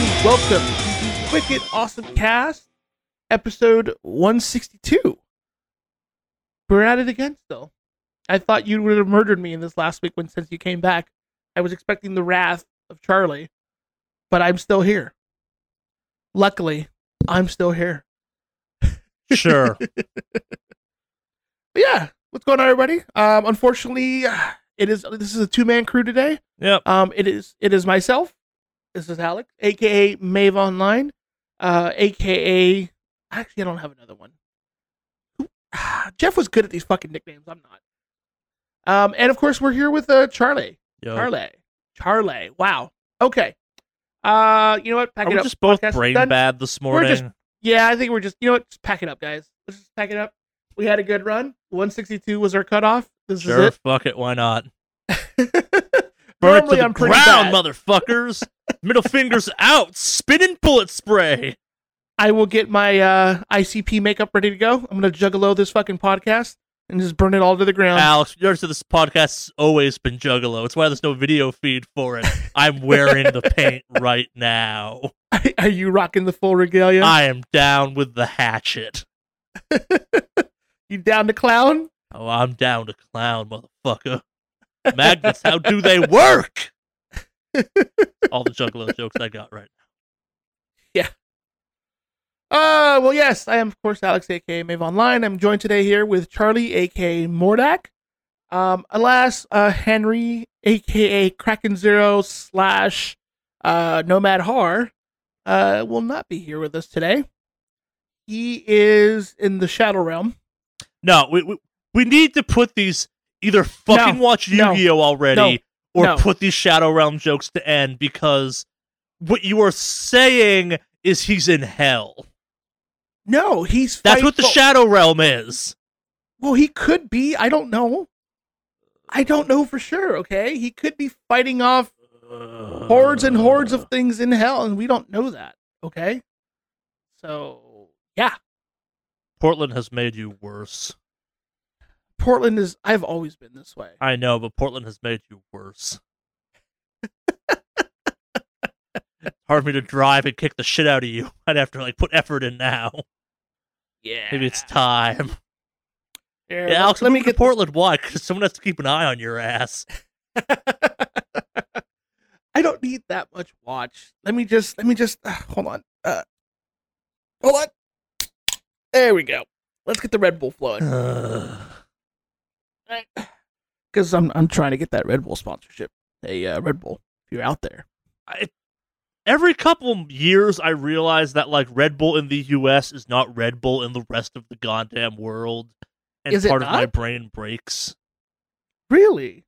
and welcome to Wicked Awesome Cast, episode 162. We're at it again still. I thought you would have murdered me in this last week when since you came back. I was expecting the wrath of Charlie, but I'm still here. Luckily, I'm still here. Sure. Yeah, what's going on, everybody? Um, unfortunately, it is this is a two man crew today. yep. Um, it is it is myself. This is Alex, aka Mave Online, uh, aka actually I don't have another one. Jeff was good at these fucking nicknames. I'm not. Um, and of course we're here with uh Charlie. Yo. Charlie. Charlie. Wow. Okay. Uh, you know what? Pack Are it we up. just both Podcast brain done. bad this We're just- morning? Yeah, I think we're just you know what? Just pack it up, guys. Let's just pack it up. We had a good run. 162 was our cutoff. This Sure, is fuck it, why not? Burn it to the I'm ground, motherfuckers! Middle fingers out, spinning bullet spray. I will get my uh, ICP makeup ready to go. I'm gonna juggalo this fucking podcast and just burn it all to the ground. Alex, yours to this podcast's always been Juggalo. It's why there's no video feed for it. I'm wearing the paint right now. Are you rocking the full regalia? I am down with the hatchet. you down to clown? Oh, I'm down to clown, motherfucker. Magnets, how do they work? All the Juggalo jokes I got right now. Yeah. Uh, well, yes, I am of course Alex, aka Mave Online. I'm joined today here with Charlie, aka Mordak. Um, alas, uh, Henry, aka Kraken Zero slash uh, Nomad Har, uh, will not be here with us today. He is in the Shadow Realm. No, we, we we need to put these either fucking No, watch Yu-Gi-Oh already or no. put these Shadow Realm jokes to end because what you are saying is he's in hell. No, he's That's what the Shadow Realm is. Well, he could be. I don't know. I don't know for sure. Okay, he could be fighting off hordes and hordes of things in hell, and we don't know that. Okay, so yeah, Portland has made you worse. Portland is. I've always been this way. I know, but Portland has made you worse. Hard for me to drive and kick the shit out of you. I'd have to like put effort in now. Yeah, Maybe it's time. Yeah, Alex, let me get Portland. Why? Because someone has to keep an eye on your ass. I don't need that much watch. Let me just. Let me just. Uh, hold on. Uh, hold on. There we go. Let's get the Red Bull flowing. Because I'm I'm trying to get that Red Bull sponsorship. Hey, uh, Red Bull, if you're out there. I, every couple years, I realize that like Red Bull in the U.S. is not Red Bull in the rest of the goddamn world, and Is it part of my brain breaks. Really?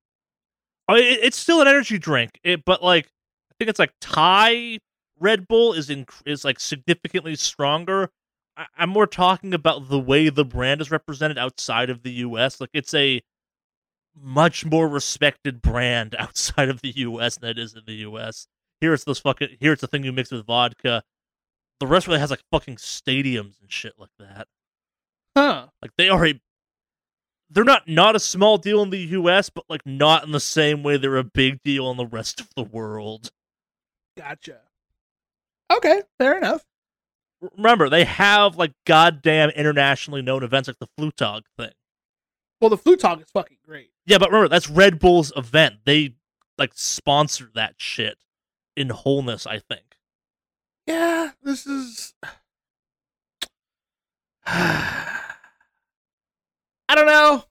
I mean, it, it's still an energy drink, it, but like I think it's like Thai Red Bull is in is like significantly stronger. I, I'm more talking about the way the brand is represented outside of the U.S. Like it's a much more respected brand outside of the U.S. than it is in the U.S. Here it's this fucking here it's the thing you mix with vodka. The rest really has like fucking stadiums and shit like that. Huh? Like they are a they're not not a small deal in the US, but like not in the same way they're a big deal in the rest of the world. Gotcha. Okay, fair enough. Remember, they have like goddamn internationally known events like the Flugtag thing. Well, the talk is fucking great. Yeah, but remember that's Red Bull's event. They like sponsor that shit in wholeness, I think. Yeah, this is. I don't know.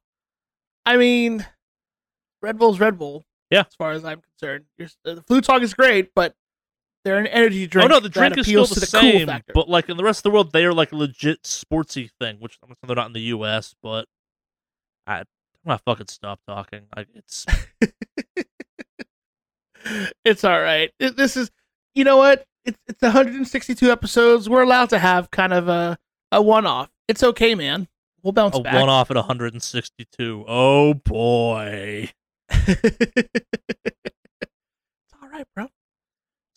I mean, Red Bull's Red Bull. Yeah. As far as I'm concerned, You're, uh, the Flugtag is great, but they're an energy drink. oh no, the drink is still the, the same, cool but like in the rest of the world, they are like a legit sportsy thing, which I'm they're not in the U.S. But I, I'm gonna fucking stop talking. Like it's it's all right. It- This is, you know what? It's it's 162 episodes. We're allowed to have kind of a a one off. It's okay, man. We'll bounce a back. one off at 162. Oh boy. it's all right, bro.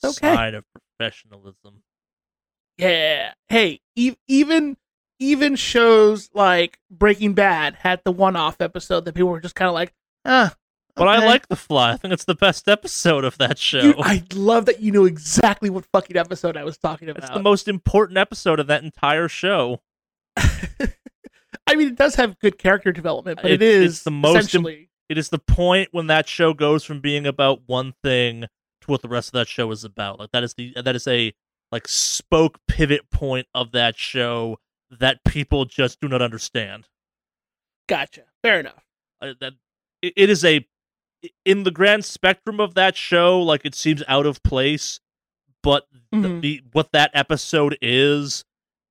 It's okay. Sign of professionalism. Yeah. Hey, e- even even shows like Breaking Bad had the one-off episode that people were just kind of like, ah, But I like The Fly. I think it's the best episode of that show. I love that you know exactly what fucking episode I was talking about. it's the most important episode of that entire show. I mean, it does have good character development, but it It's- the most im- essentially. It is the point when that show goes from being about one thing to what the rest of that show is about. Like that is the that is a like spoke pivot point of that show that people just do not understand. Gotcha. Fair enough. Uh, that it, it is a in the grand spectrum of that show, like it seems out of place, but the, Mhm. the what that episode is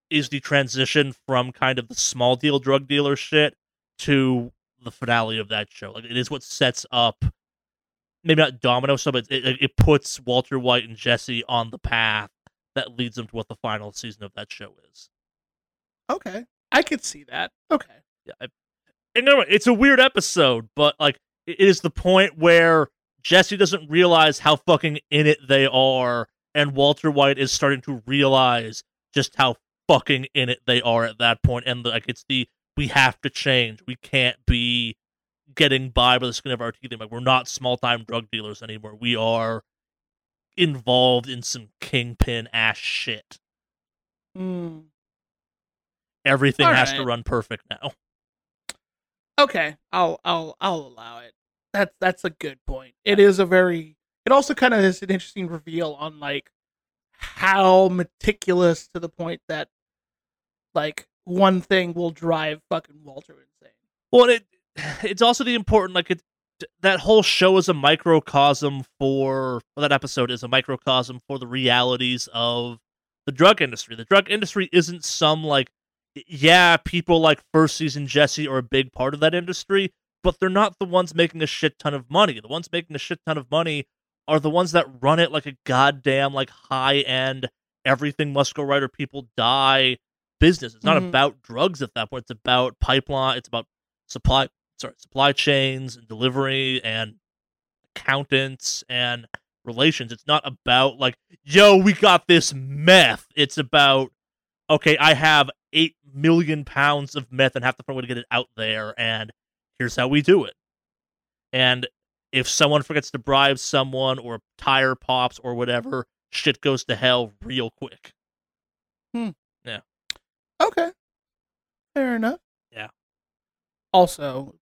is the transition from kind of the small deal drug dealer shit to the finale of that show. Like it is what sets up maybe not domino so but it, it puts Walter White and Jesse on the path that leads them to what the final season of that show is. Okay, I could see that. Okay. Yeah, I, and no, it's a weird episode, but like it is the point where Jesse doesn't realize how fucking in it they are, and Walter White is starting to realize just how fucking in it they are at that point, and like it's the we have to change, we can't be getting by by the skin of our teeth. Like we're not small time drug dealers anymore. We are involved in some kingpin ass shit. Mm. Everything All has to run perfect now. Okay, I'll I'll I'll allow it. That's that's a good point. It is a very. It also kind of is an interesting reveal on like how meticulous to the point that like one thing will drive fucking Walter insane. Well, it it's also the important like it that whole show is a microcosm for well, that episode is a microcosm for the realities of the drug industry. The drug industry isn't some like yeah, people like first season Jesse are a big part of that industry, but they're not the ones making a shit ton of money. The ones making a shit ton of money are the ones that run it like a goddamn like high end everything must go right or people die business. It's not Mhm. about drugs at that point. It's about pipeline. It's about supply. Sorry, supply chains and delivery and accountants and relations. It's not about like, yo, we got this meth. It's about okay, I have eight million pounds of meth and have to find a way to get it out there, and here's how we do it. And if someone forgets to bribe someone or a tire pops or whatever, shit goes to hell real quick. Hmm. Yeah. Okay, fair enough. Yeah. Also,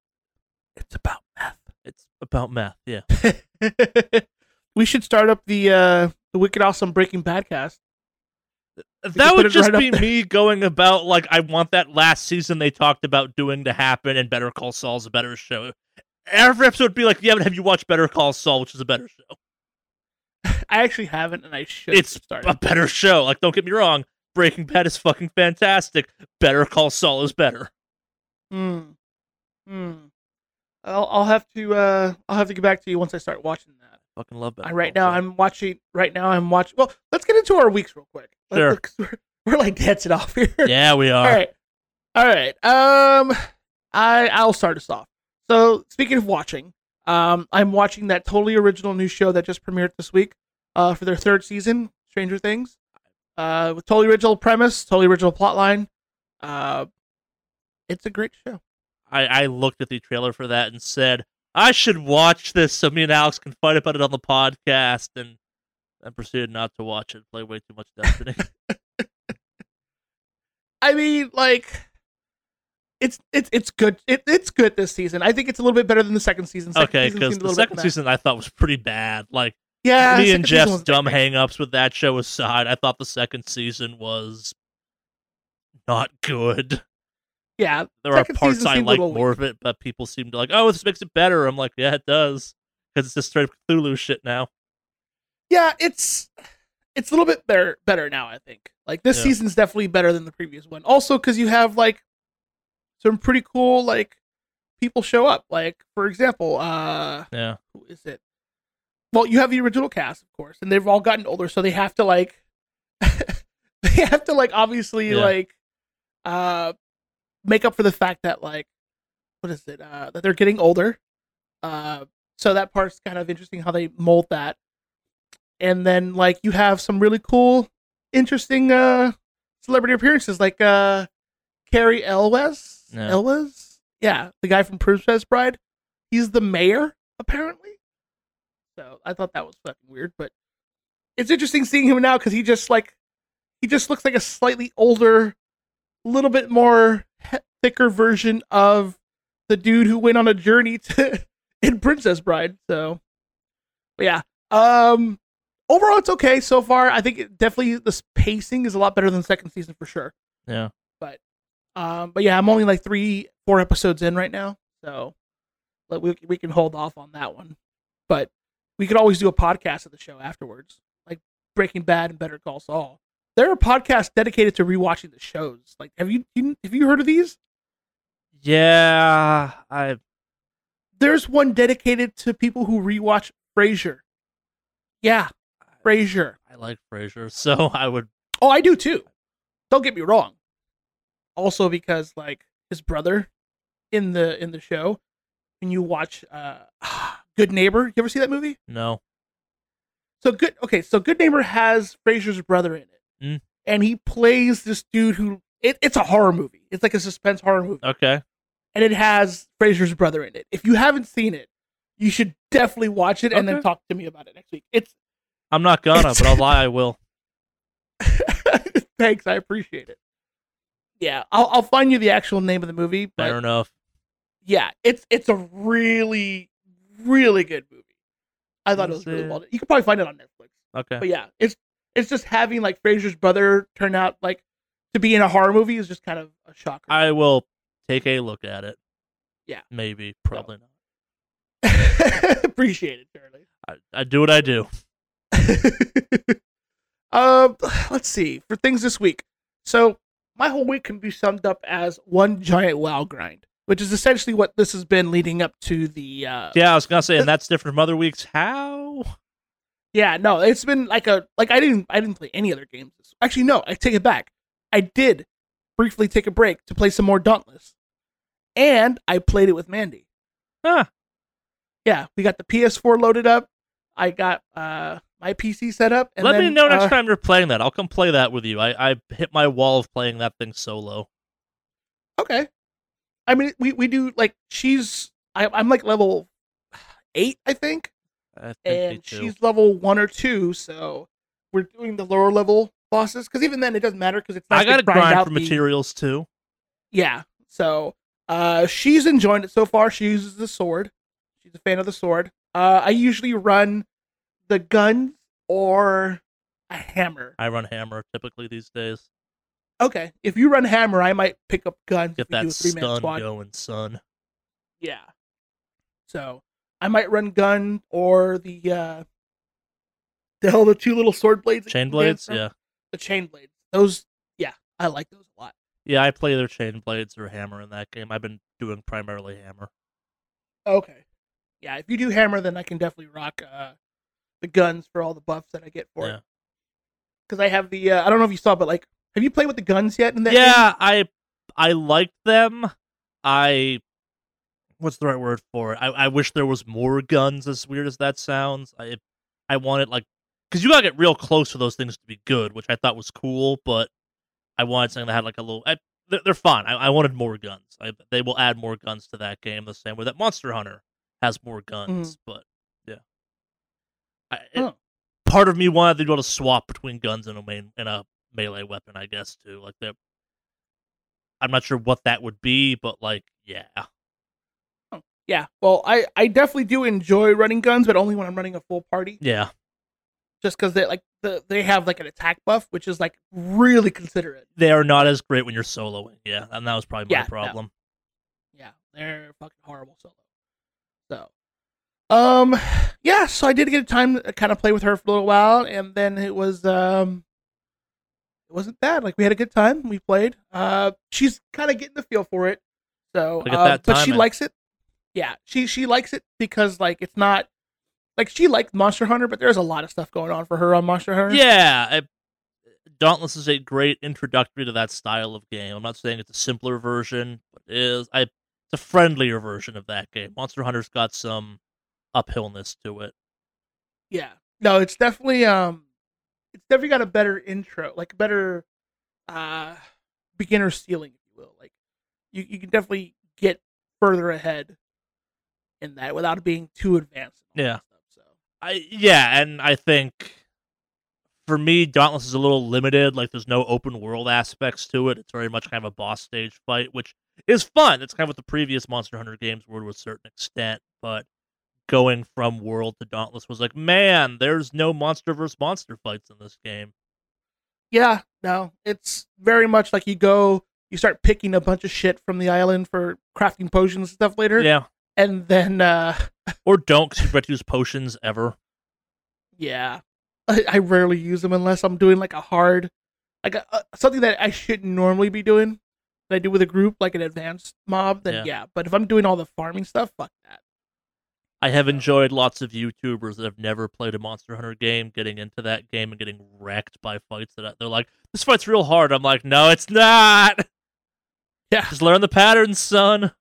it's about meth. It's about meth, yeah. we should start up the uh the Wicked Awesome Breaking Bad cast. That would just right be me going about like I want that last season they talked about doing to happen, and Better Call Saul's a better show. Every episode would be like, yeah, but have you watched Better Call Saul, which is a better show? I actually haven't, and I should. It's a better show. Like, don't get me wrong, Breaking Bad is fucking fantastic. Better Call Saul is better. Hmm. Hmm. I'll I'll have to uh I'll have to get back to you once I start watching. Fucking love Better I, right now. I'm watching. Right now I'm watching. Well, let's get into our weeks real quick. Sure. let's- We're, we're like dancing off here. yeah, we are. All right. All right. Um, I I'll start us off. So speaking of watching, um, I'm watching that totally original new show that just premiered this week, uh, for their third season, Stranger Things, uh, with totally original premise, totally original plotline. Uh, it's a great show. I, I looked at the trailer for that and said, I should watch this so me and Alex can fight about it on the podcast. And I proceeded not to watch it, play way too much Destiny. I mean, like, it's it's it's good. It, it's good this season. I think it's a little bit better than the second season. Second okay, because the second season I thought was pretty bad. Like, yeah, me and Jeff's dumb hangups with that show aside, I thought the second season was not good. Yeah, There are parts I like more of it, but people seem to like, oh, this makes it better. I'm like, yeah, it does. Because it's just straight Cthulhu shit now. yeah, it's it's a little bit better better now. I think like this Yeah. season's definitely better than the previous one. Also, because you have like some pretty cool like people show up. Like for example, uh, Yeah. who is it? Well, you have the original cast, of course, and they've all gotten older, so they have to like they have to like obviously Yeah. like uh make up for the fact that like what is it uh that they're getting older. Uh so that part's kind of interesting how they mold that. And then like you have some really cool interesting uh celebrity appearances like uh Cary Elwes. Yeah. Elwes? Yeah, the guy from Princess Bride. He's the mayor apparently. So I thought that was fucking weird, but it's interesting seeing him now because he just like he just looks like a slightly older, little bit more thicker version of the dude who went on a journey to in Princess Bride. So, but yeah, um, overall it's okay so far. I think it definitely the pacing is a lot better than the second season for sure. Yeah. But, um, but yeah, I'm only like three, four episodes in right now, so but we we can hold off on that one. But we could always do a podcast of the show afterwards, like Breaking Bad and Better Call Saul. There are podcasts dedicated to rewatching the shows. Like, have you, you have you heard of these? Yeah, I There's one dedicated to people who rewatch Frasier. Yeah, Frasier. I like Frasier, so I would. Oh, I do too. Don't get me wrong. Also, because like his brother in the in the show, when you watch uh Good Neighbor, you ever see that movie? No. So good. Okay, so Good Neighbor has Frasier's brother in it, Mm. and he plays this dude who it, it's a horror movie. It's like a suspense horror movie, Okay. And it has Frasier's brother in it. If you haven't seen it, you should definitely watch it and then talk to me about it next week. It's I'm not gonna, but I'll lie. I will. thanks, I appreciate it. Yeah, I'll I'll find you the actual name of the movie, but Fair enough. yeah, it's it's a really really good movie. I thought it was really it- well done. You could probably find it on Netflix. Okay. But yeah, it's it's just having like Frasier's brother turn out like to be in a horror movie is just kind of a shocker. I will take a look at it. Yeah. Maybe. Probably not. Appreciate it, Charlie. I, I do what I do. um, let's see for things this week. So my whole week can be summed up as one giant WoW grind, which is essentially what this has been leading up to the. Uh, Yeah, I was gonna say, and that's different from other weeks. How? Yeah, no, it's been like a like I didn't I didn't play any other games. this- Actually, no, I take it back. I did briefly take a break to play some more Dauntless, and I played it with Mandy. Huh. Yeah, we got the PS4 loaded up. I got uh my PC set up. And Let me then, know next uh, time you're playing that. I'll come play that with you. I, I hit my wall of playing that thing solo. Okay. I mean, we we do like she's I, I'm like level eight, I think, I think and me she's level one or two. So we're doing the lower level bosses because even then it doesn't matter because it's nice I got to grind, grind out for the- materials too. Yeah. So uh she's enjoying it so far. She uses the sword. She's a fan of the sword. Uh I usually run the guns or a hammer. I run hammer typically these days. Okay. If you run hammer, I might pick up guns Get that a three man stun going, son. Yeah. So I might run gun or the uh the hell the two little sword blades. Chain you can dance blades, yeah, The chain blades. Those yeah, I like those a lot. yeah. I play either chain blades or hammer in that game. I've been doing primarily hammer. Okay. Yeah, if you do hammer, then I can definitely rock uh, the guns for all the buffs that I get for Yeah. it. Because I have the uh, I don't know if you saw, but like, have you played with the guns yet? In that game? yeah, I I liked them. I what's the right word for it? I, I wish there was more guns. As weird as that sounds, I I wanted like because you gotta get real close for those things to be good, which I thought was cool. But I wanted something that had like a little. I, they're, they're fine. I, I wanted more guns. I, they will add more guns to that game the same way that Monster Hunter has more guns. Mm-hmm. But yeah, I, it- Huh. part of me wanted to be able to swap between guns and a main and a melee weapon. I guess too. Like that. I'm not sure what that would be, but like, yeah, Yeah. Well, I I definitely do enjoy running guns, but only when I'm running a full party. yeah. Just because they like the they have like an attack buff, which is like really considerate. They are not as great when you're soloing. Yeah, and that was probably my Yeah, no. problem. Yeah, they're fucking horrible solo. So, um, yeah. So I did get a time to kind of play with her for a little while, and then it was um, it wasn't bad. Like we had a good time. We played. Uh, she's kind of getting the feel for it. So, uh, but she likes it. Yeah, she she likes it because like it's not like she liked Monster Hunter, but there's a lot of stuff going on for her on Monster Hunter. Yeah, I, Dauntless is a great introductory to that style of game. I'm not saying it's a simpler version, but it is. I it's a friendlier version of that game. Monster Hunter's got some uphillness to it. Yeah. No, it's definitely um it's definitely got a better intro, like a better uh beginner ceiling, if you will. Like you, you can definitely get further ahead in that without being too advanced. Yeah. That stuff, so I yeah, and I think for me, Dauntless is a little limited. Like, there's no open world aspects to it. It's very much kind of a boss stage fight, which is fun. It's kind of what the previous Monster Hunter games were to a certain extent. But going from World to Dauntless was like, man, there's no monster versus monster fights in this game. yeah, no, it's very much like you go, you start picking a bunch of shit from the island for crafting potions and stuff later, Yeah, and then uh or don't because you to use potions ever. Yeah, I, I rarely use them unless I'm doing like a hard, like a, a- something that I shouldn't normally be doing. That I do with a group, like an advanced mob. Then Yeah. yeah. but if I'm doing all the farming stuff, fuck that. I have enjoyed lots of YouTubers that have never played a Monster Hunter game getting into that game and getting wrecked by fights that I- they're like, this fight's real hard. I'm like, no, it's not. Yeah, Just learn the patterns, son.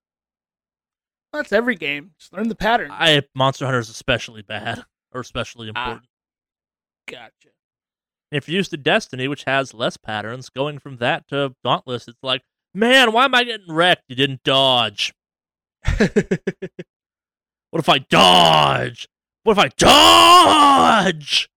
That's every game. Just learn the pattern. I Monster Hunter is especially bad or especially Ah. important. gotcha. if you're used to Destiny, which has less patterns, going from that to Dauntless, it's like, man, why am I getting wrecked? You didn't dodge. What if I dodge? What if I dodge?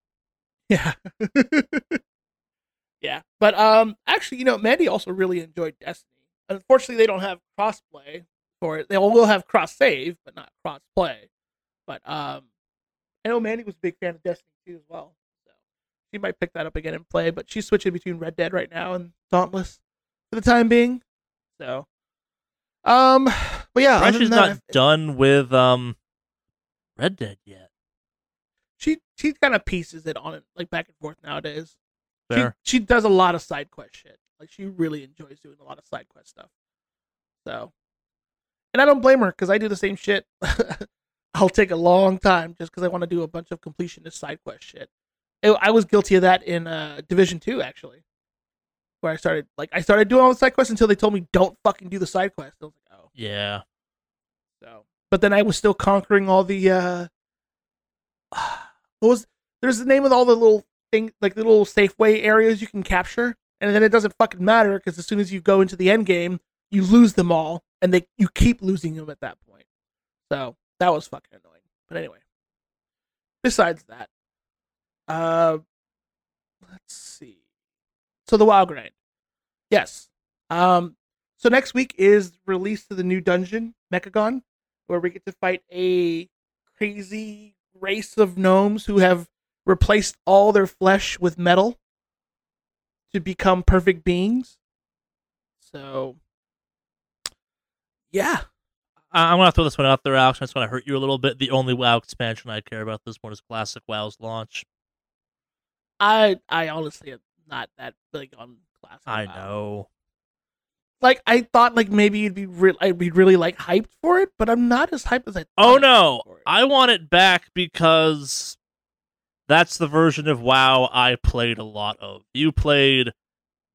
yeah, yeah. But um, actually, you know, Mandy also really enjoyed Destiny. Unfortunately, they don't have crossplay for it. They will have cross save, but not cross play. But um, I know Mandy was a big fan of Destiny too as well. So she might pick that up again and play. But she's switching between Red Dead right now and Dauntless for the time being. So, um, but yeah, She's than not that, done with um Red Dead yet. she she kind of pieces it on it like back and forth nowadays. She, she does a lot of side quest shit. Like she really enjoys doing a lot of side quest stuff. So, and I don't blame her because I do the same shit. I'll take a long time just because I want to do a bunch of completionist side quest shit. I was guilty of that in uh, Division Two actually, where I started like I started doing all the side quests until they told me don't fucking do the side quest. I was like, oh, Yeah. so. But then I was still conquering all the. uh What was there's the name of all the little thing like the little Safeway areas you can capture, and then it doesn't fucking matter because as soon as you go into the end game, you lose them all, and they you keep losing them at that point. So that was fucking annoying. But anyway, besides that, uh, let's see. So the wild grind, yes. Um, so next week is release to the new dungeon, Mechagon, where we get to fight a crazy race of gnomes who have replaced all their flesh with metal to become perfect beings. So, yeah. I- I'm gonna throw this one out there, Alex. I just want to hurt you a little bit. The only WoW expansion I care about this one is Classic WoW's launch. I I honestly am not that big on classic. I WoW. know. Like I thought, like maybe you'd be real. I'd be really like hyped for it, but I'm not as hyped as I. Thought Oh no, for. I want it back because that's the version of WoW I played a lot of. You played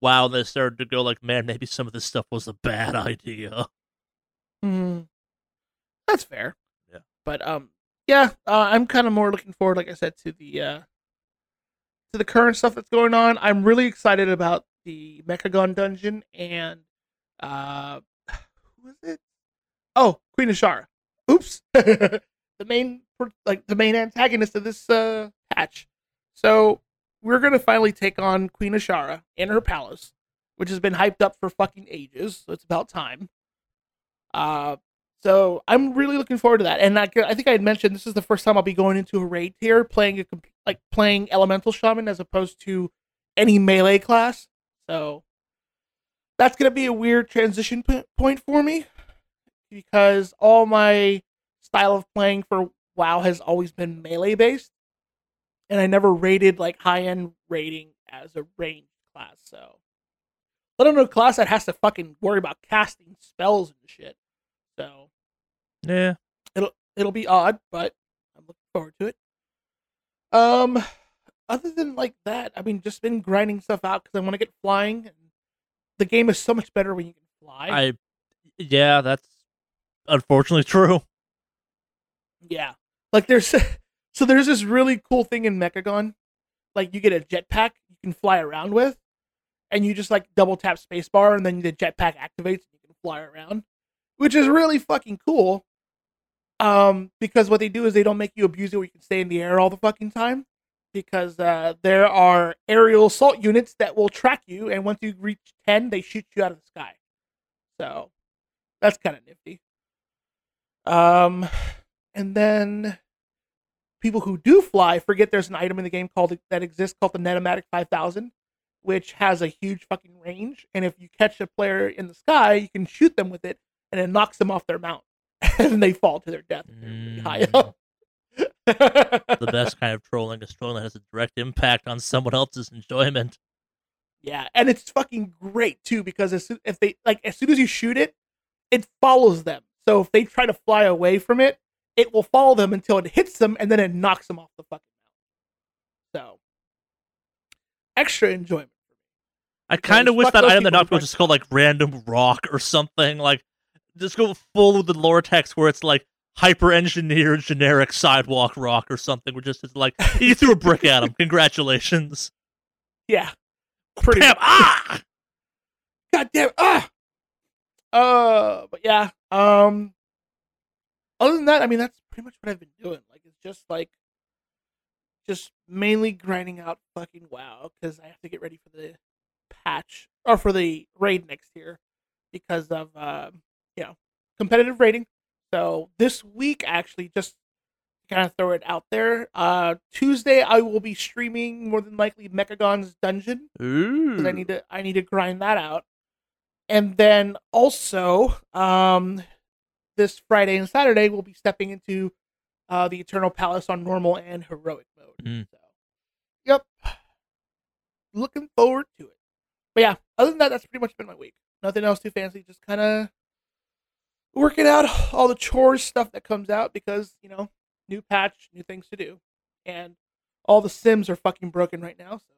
WoW, and they started to go like, man, maybe some of this stuff was a bad idea. Mhm. That's fair. Yeah. But um, yeah, uh, I'm kind of more looking forward, like I said, to the uh, to the current stuff that's going on. I'm really excited about the Mechagon dungeon and uh, who is it? Oh, Queen Azshara. Oops, the main like the main antagonist of this uh patch. So we're gonna finally take on Queen Azshara in her palace, which has been hyped up for fucking ages. So it's about time. Uh, so I'm really looking forward to that. And I, I think I had mentioned this is the first time I'll be going into a raid tier, playing a like playing elemental shaman as opposed to any melee class. So that's gonna be a weird transition p- point for me because all my style of playing for WoW has always been melee based, and I never raided like high end raiding as a ranged class. So let alone a class that has to fucking worry about casting spells and shit. So Yeah. it'll it'll be odd, but I'm looking forward to it. Um, other than like that, I mean, just been grinding stuff out because I want to get flying. And the game is so much better when you can fly. I yeah, that's unfortunately true. Yeah. Like there's so there's this really cool thing in Mechagon. Like you get a jetpack you can fly around with, and you just like double tap spacebar and then the jetpack activates and you can fly around. Which is really fucking cool. Um, because what they do is they don't make you abuse it where you can stay in the air all the fucking time. Because uh, there are aerial assault units that will track you, and once you reach ten, they shoot you out of the sky. So that's kind of nifty. Um, and then people who do fly forget there's an item in the game called that exists called the Net-o-Matic 5000, which has a huge fucking range. And if you catch a player in the sky, you can shoot them with it, and it knocks them off their mount, and they fall to their death if high Mm. up. the best kind of trolling is trolling that has a direct impact on someone else's enjoyment. Yeah, and it's fucking great too because as soon, if they like as soon as you shoot it, it follows them. So if they try to fly away from it, it will follow them until it hits them, and then it knocks them off the fucking mount. So extra enjoyment. I kind of wish that item that knocked was just called like random rock or something. Like, just go full with the lore text where it's like hyper engineered generic sidewalk rock or something. Where just it's like you threw a brick at him. Congratulations. Yeah, pretty. Bam! Ah! God damn. Ah. Uh, but yeah. Um. Other than that, I mean, that's pretty much what I've been doing. Like, it's just like, just mainly grinding out fucking WoW because I have to get ready for the patch or for the raid next year because of um, you know, competitive rating. So this week, actually, just kind of throw it out there. Uh, Tuesday I will be streaming more than likely Mechagon's Dungeon because I need to I need to grind that out. And then also, um, this Friday and Saturday we'll be stepping into uh, the Eternal Palace on normal and heroic mode. Mm. So, yep, looking forward to it. But yeah, other than that, that's pretty much been my week. Nothing else too fancy. Just kind of working out all the chores stuff that comes out because you know, new patch, new things to do, and all the sims are fucking broken right now. So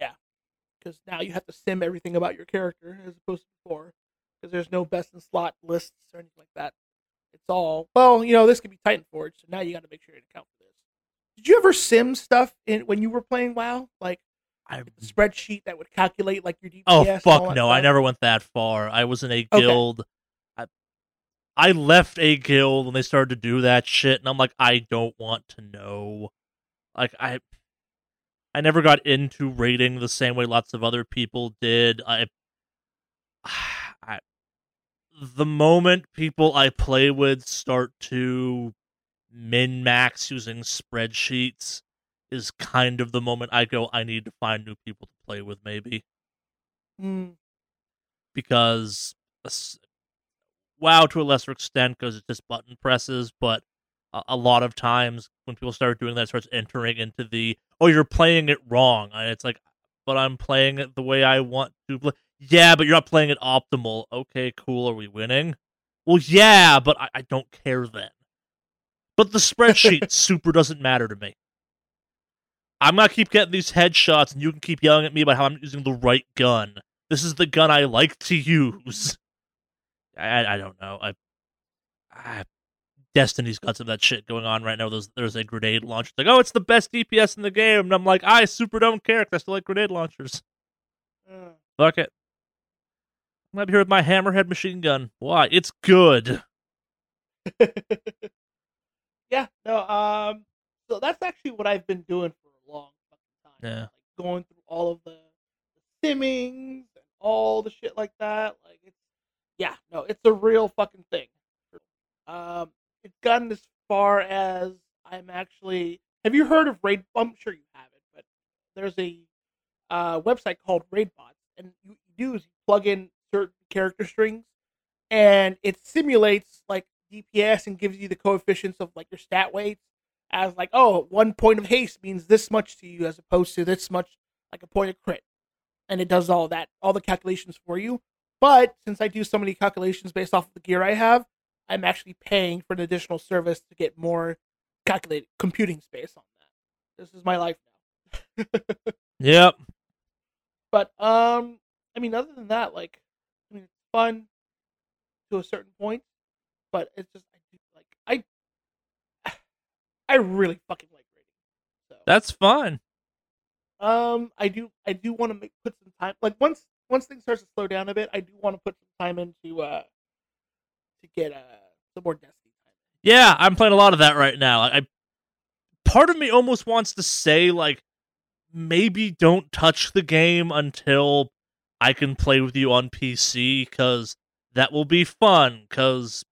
yeah, because now you have to sim everything about your character as opposed to before, because there's no best in slot lists or anything like that. It's all well, you know, this could be Titan Forge, so now you got to make sure you account for this. Did you ever sim stuff in when you were playing WoW, like I, spreadsheet that would calculate like your DPS? oh fuck no! I never went that far. I was in a Okay. guild. I, I left a guild when they started to do that shit, and I'm like, I don't want to know. Like I, I never got into raiding the same way lots of other people did. I, the moment people I play with start to min max using spreadsheets is kind of the moment I go, I need to find new people to play with, maybe Mm, because WoW to a lesser extent because it's just button presses, but a, a lot of times when people start doing that, it starts entering into the oh you're playing it wrong, and it's like, but I'm playing it the way I want to play. Yeah, but you're not playing it optimal. Okay, cool. Are we winning? Well, yeah, but I, I don't care then. But the spreadsheet super doesn't matter to me. I'm gonna keep getting these headshots, and you can keep yelling at me about how I'm using the right gun. This is the gun I like to use. I, I don't know. I, I Destiny's got some of that shit going on right now. There's there's a grenade launcher. It's like, oh, it's the best DPS in the game, and I'm like, I super don't care 'cause I still like grenade launchers. uh. Fuck it. I'm here with my hammerhead machine gun. Why? It's good. yeah, no, um, so that's actually what I've been doing for a long fucking time. Yeah. Like going through all of the, the simmings and all the shit like that. Like it's, yeah, no, it's a real fucking thing. Um, it's gotten as far as I'm actually. Have you heard of Raid? I'm sure you haven't, but there's a uh, website called RaidBots, and you, you do is you plug in certain character strings, and it simulates like DPS and gives you the coefficients of like your stat weights as like, oh, one point of haste means this much to you as opposed to this much like a point of crit. And it does all that, all the calculations for you. But since I do so many calculations based off of the gear I have, I'm actually paying for an additional service to get more calculated computing space on that. This is my life now. Yep. But um, I mean, other than that, like, I mean, it's fun to a certain point, but it's just I like I, I really fucking like raiding. So That's fun. um, I do I do want to make put some time like once once things starts to slow down a bit, I do want to put some time into uh to get uh some more Destiny Yeah, I'm playing a lot of that right now. I, I part of me almost wants to say like maybe don't touch the game until I can play with you on PC cuz that will be fun cuz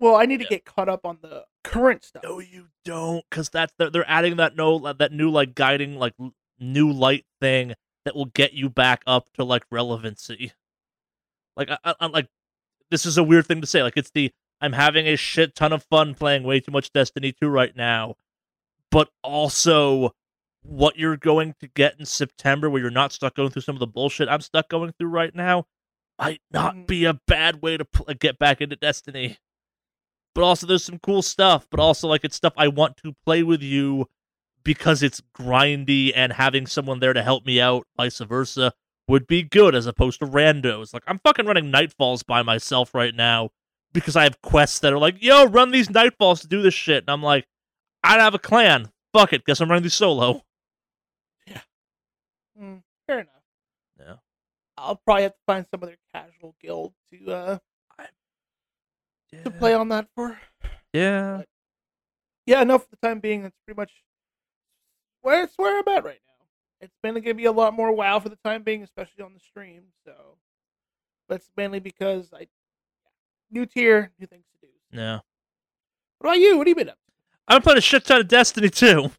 Well, I need to get caught up on the current stuff. no you don't cuz that's they're, they're adding that no that new like guiding like new light thing that will get you back up to like relevancy. Like I, I, like this is a weird thing to say. Like it's the I'm having a shit ton of fun playing way too much Destiny 2 right now, but also what you're going to get in September where you're not stuck going through some of the bullshit I'm stuck going through right now might not Mhm. be a bad way to pl- get back into Destiny. But also there's some cool stuff, but also like it's stuff I want to play with you because it's grindy and having someone there to help me out, vice versa, would be good as opposed to randos. Like I'm fucking running Nightfalls by myself right now because I have quests that are like, yo, run these Nightfalls to do this shit. And I'm like, I don't have a clan. Fuck it. Guess I'm running these solo. Mm, fair enough. Yeah. I'll probably have to find some other casual guild to uh to play on that for. Yeah. Yeah, no, for the time being, that's pretty much where it's where I'm at right now. It's been gonna be a lot more WoW for the time being, especially on the stream. So, but it's mainly because I new tier, new things to do. Yeah. What about you? What have you been up been playing a shit ton of Destiny 2.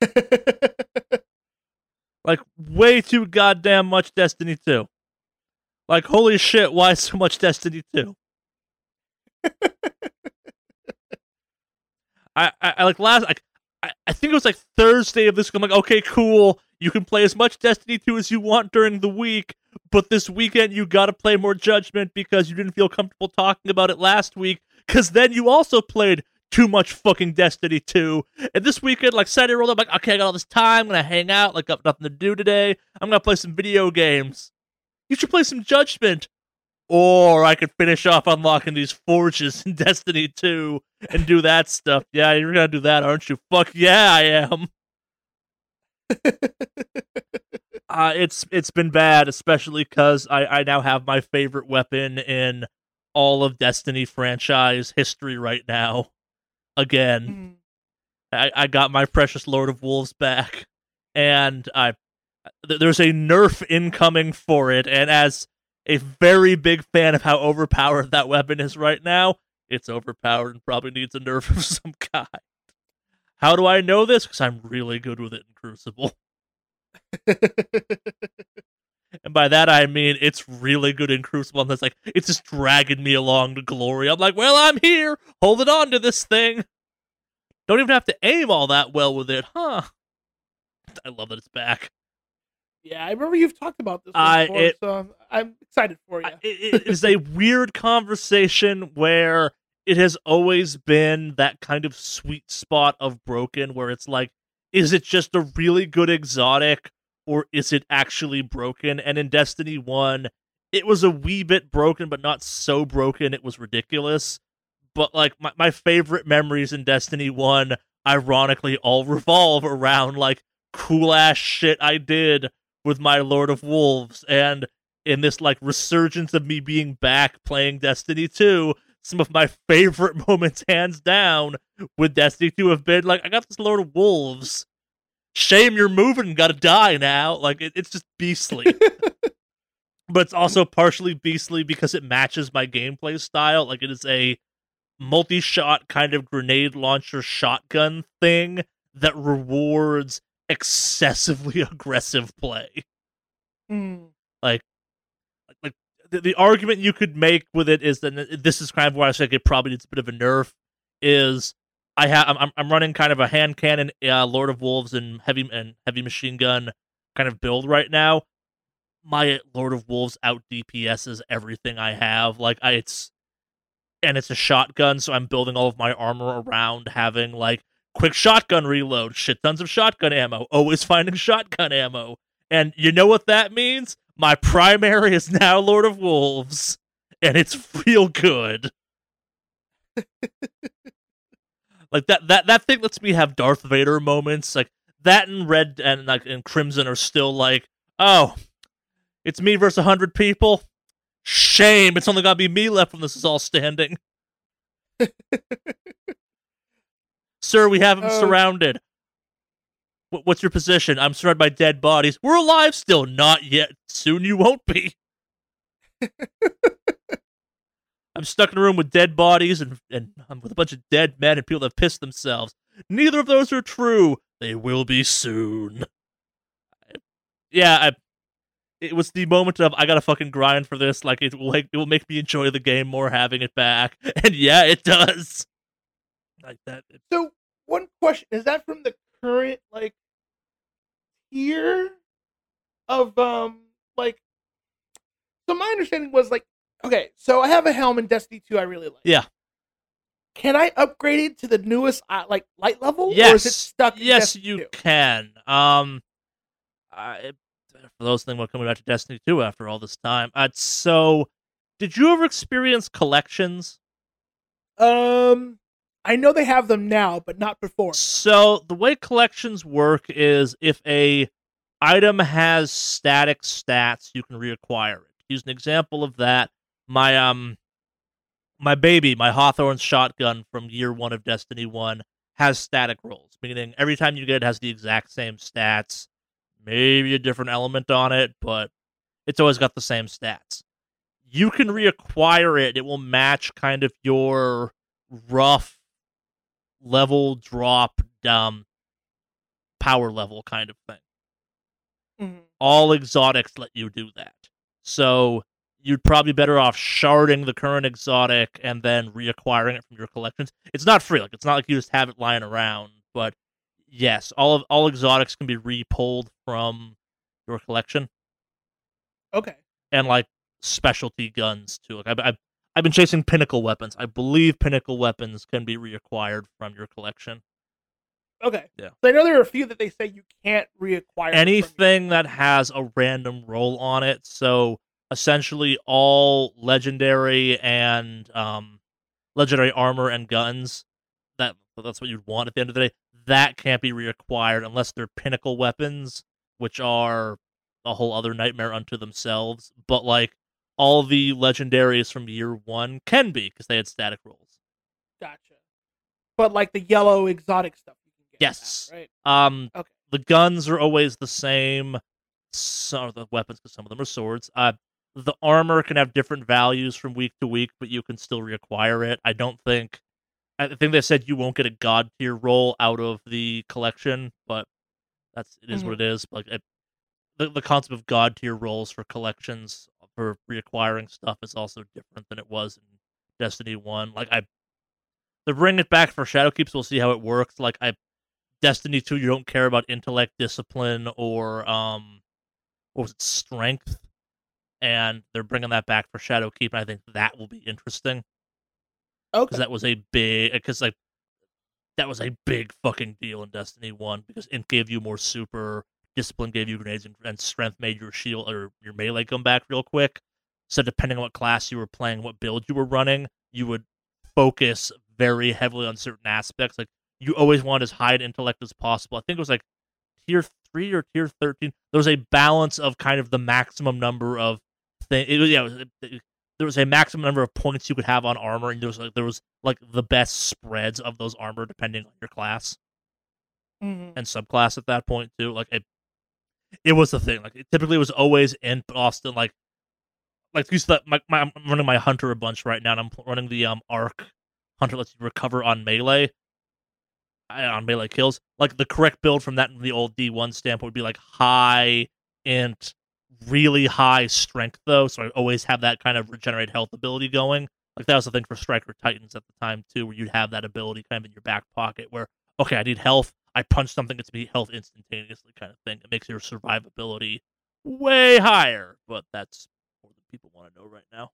Like way too goddamn much Destiny 2. Like holy shit, why so much Destiny 2? I, I, I like last I, I think it was like Thursday of this I'm like, okay, cool. You can play as much Destiny 2 as you want during the week, but this weekend you gotta play more judgment because you didn't feel comfortable talking about it last week. Cause then you also played too much fucking Destiny 2. And this weekend, like Saturday rolled up, like, okay, I got all this time, I'm gonna hang out, like got nothing to do today. I'm gonna play some video games. You should play some Judgment. Or I could finish off unlocking these forges in Destiny 2 and do that stuff. Yeah, you're gonna do that, aren't you? Fuck yeah, I am. Uh, it's it's been bad, especially because I, I now have my favorite weapon in all of Destiny franchise history right now. Again. Mm, I, I got my precious Lord of Wolves back, and I th- there's a nerf incoming for it. And as a very big fan of how overpowered that weapon is right now, it's overpowered and probably needs a nerf of some kind. How do I know this? Because I'm really good with it in Crucible, and by that I mean it's really good in Crucible. And it's like it's just dragging me along to glory. I'm like, well, I'm here, holding on to this thing. Don't even have to aim all that well with it, huh? I love that it's back. yeah, I remember you've talked about this before, it- so I'm, I'm excited for you. It- it is a weird conversation where it has always been that kind of sweet spot of broken where it's like, is it just a really good exotic or is it actually broken? And in Destiny 1, it was a wee bit broken, but not so broken it was ridiculous. But like my, my favorite memories in Destiny 1 ironically all revolve around like cool ass shit I did with my Lord of Wolves and in this like resurgence of me being back playing Destiny 2, some of my favorite moments hands down with Destiny 2 have been like I got this Lord of Wolves. Shame you're moving gotta die now. Like it, it's just beastly. but it's also partially beastly because it matches my gameplay style. Like it is a multi-shot kind of grenade launcher shotgun thing that rewards excessively aggressive play. Mm, Like the, the argument you could make with it is that this is kind of where I think it probably needs a bit of a nerf. Is I have I'm I'm running kind of a hand cannon, uh, Lord of Wolves and heavy and heavy machine gun kind of build right now. My Lord of Wolves out DPSs everything I have. Like I, it's and it's a shotgun, so I'm building all of my armor around having like quick shotgun reload, shit tons of shotgun ammo, always finding shotgun ammo. And you know what that means? My primary is now Lord of Wolves, and it's real good. like that that that thing lets me have Darth Vader moments. Like that and Red and like and Crimson are still like, oh, it's me versus a hundred people. Shame, it's only gonna be me left when this is all standing. Sir, we have him Oh. surrounded. Wh- What's your position? I'm surrounded by dead bodies. We're alive still. Not yet. Soon you won't be. I'm stuck in a room with dead bodies and, and I'm with a bunch of dead men and people that have pissed themselves. Neither of those are true. They will be soon. Yeah, I, it was the moment of I gotta fucking grind for this. Like it will, like, it will make me enjoy the game more having it back. And yeah, it does. Like that. So one question is that from the current like tier of um like so my understanding was like okay, so I have a helm in Destiny 2 I really like. Yeah. Can I upgrade it to the newest uh, like light level? Or is it Yes. stuck in Yes, you 2? can. Um, I, for those things, we're coming back to Destiny 2 after all this time. Uh, so, did you ever experience collections? Um I know they have them now, but not before. So, the way collections work is if a item has static stats, you can reacquire it. Use an example of that. My um, my baby, my Hawthorne shotgun from year one of Destiny One has static rolls, meaning every time you get it has the exact same stats, maybe a different element on it, but it's always got the same stats. You can reacquire it; it will match kind of your rough level drop um power level kind of thing. Mhm. All exotics let you do that. So you'd probably be better off sharding the current exotic and then reacquiring it from your collections. It's not free, like it's not like you just have it lying around, but yes, all of all exotics can be repulled from your collection Okay. and like specialty guns too. Like I've, I've I've been chasing pinnacle weapons. I believe pinnacle weapons can be reacquired from your collection. Okay. Yeah. So I know there are a few that they say you can't reacquire them from your- anything that has a random roll on it. So essentially, all legendary and um, legendary armor and guns. That that's what you'd want at the end of the day. That can't be reacquired unless they're pinnacle weapons, which are a whole other nightmare unto themselves. But like all the legendaries from year one can be because they had static rules. Gotcha. But like the yellow exotic stuff you can get. Yes. right. Um, Okay. the guns are always the same. Some of the weapons, because some of them are swords. Uh, the armor can have different values from week to week, but you can still reacquire it. I don't think. I think they said you won't get a god tier roll out of the collection, but that's it is what it is. Like it, the the concept of god tier rolls for collections for reacquiring stuff is also different than it was in Destiny One. Like I, they're bringing it back for Shadow Keeps. we'll see how it works. Like I Destiny 2, you don't care about intellect, discipline, or um, what was it, strength, and they're bringing that back for Shadowkeep, and I think that will be interesting Okay. because that was a big, uh, because like that was a big fucking deal in Destiny One because it gave you more super, discipline gave you grenades, and, and strength made your shield or your melee come back real quick. So depending on what class you were playing, what build you were running, you would focus very heavily on certain aspects. Like you always want as high an intellect as possible. I think it was like tier three or tier thirteen. There was a balance of kind of the maximum number of thing. It was yeah. It it, there was a maximum number of points you could have on armor, and there was like there was like the best spreads of those armor depending on your class Mhm. and subclass at that point too. Like it, it was the thing. Like it typically was always in Austin. Like, like used to my, my I'm running my hunter a bunch right now, and I'm running the um arc hunter lets you recover on melee. On melee kills, like the correct build from that from the old D1 standpoint would be like high int, really high strength though. So I always have that kind of regenerate health ability going. Like that was the thing for Striker Titans at the time too, where you'd have that ability kind of in your back pocket where okay, I need health. I punch something, it's me health instantaneously, kind of thing. It makes your survivability way higher, but that's more than people want to know right now.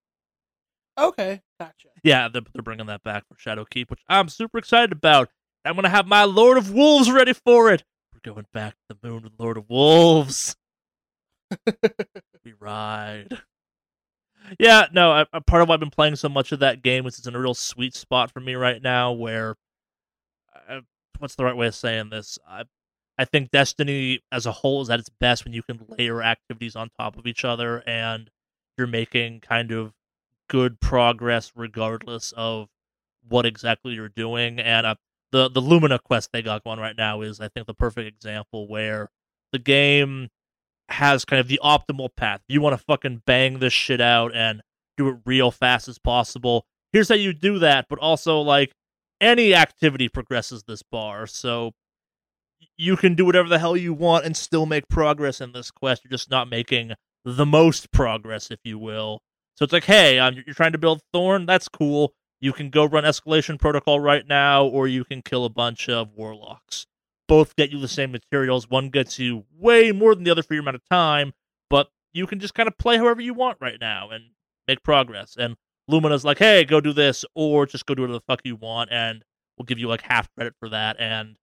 Okay. Gotcha. Yeah, they're, they're bringing that back for Shadowkeep, which I'm super excited about. I'm gonna have my Lord of Wolves ready for it. We're going back to the moon with Lord of Wolves. We ride. Yeah, no, I, I- part of why I've been playing so much of that game is it's in a real sweet spot for me right now. Where, I, what's the right way of saying this? I, I think Destiny as a whole is at its best when you can layer activities on top of each other, and you're making kind of good progress regardless of what exactly you're doing. And uh, the the Lumina quest they got going right now is, I think, the perfect example where the game has kind of the optimal path. You want to fucking bang this shit out and do it real fast as possible. Here's how you do that, but also like any activity progresses this bar, so you can do whatever the hell you want and still make progress in this quest. You're just not making the most progress, if you will. So it's like, hey, um, you're trying to build Thorn. That's cool. You can go run Escalation Protocol right now, or you can kill a bunch of Warlocks. Both get you the same materials. One gets you way more than the other for your amount of time, but you can just kind of play however you want right now and make progress. And Lumina's like, hey, go do this, or just go do whatever the fuck you want, and we'll give you like half credit for that. And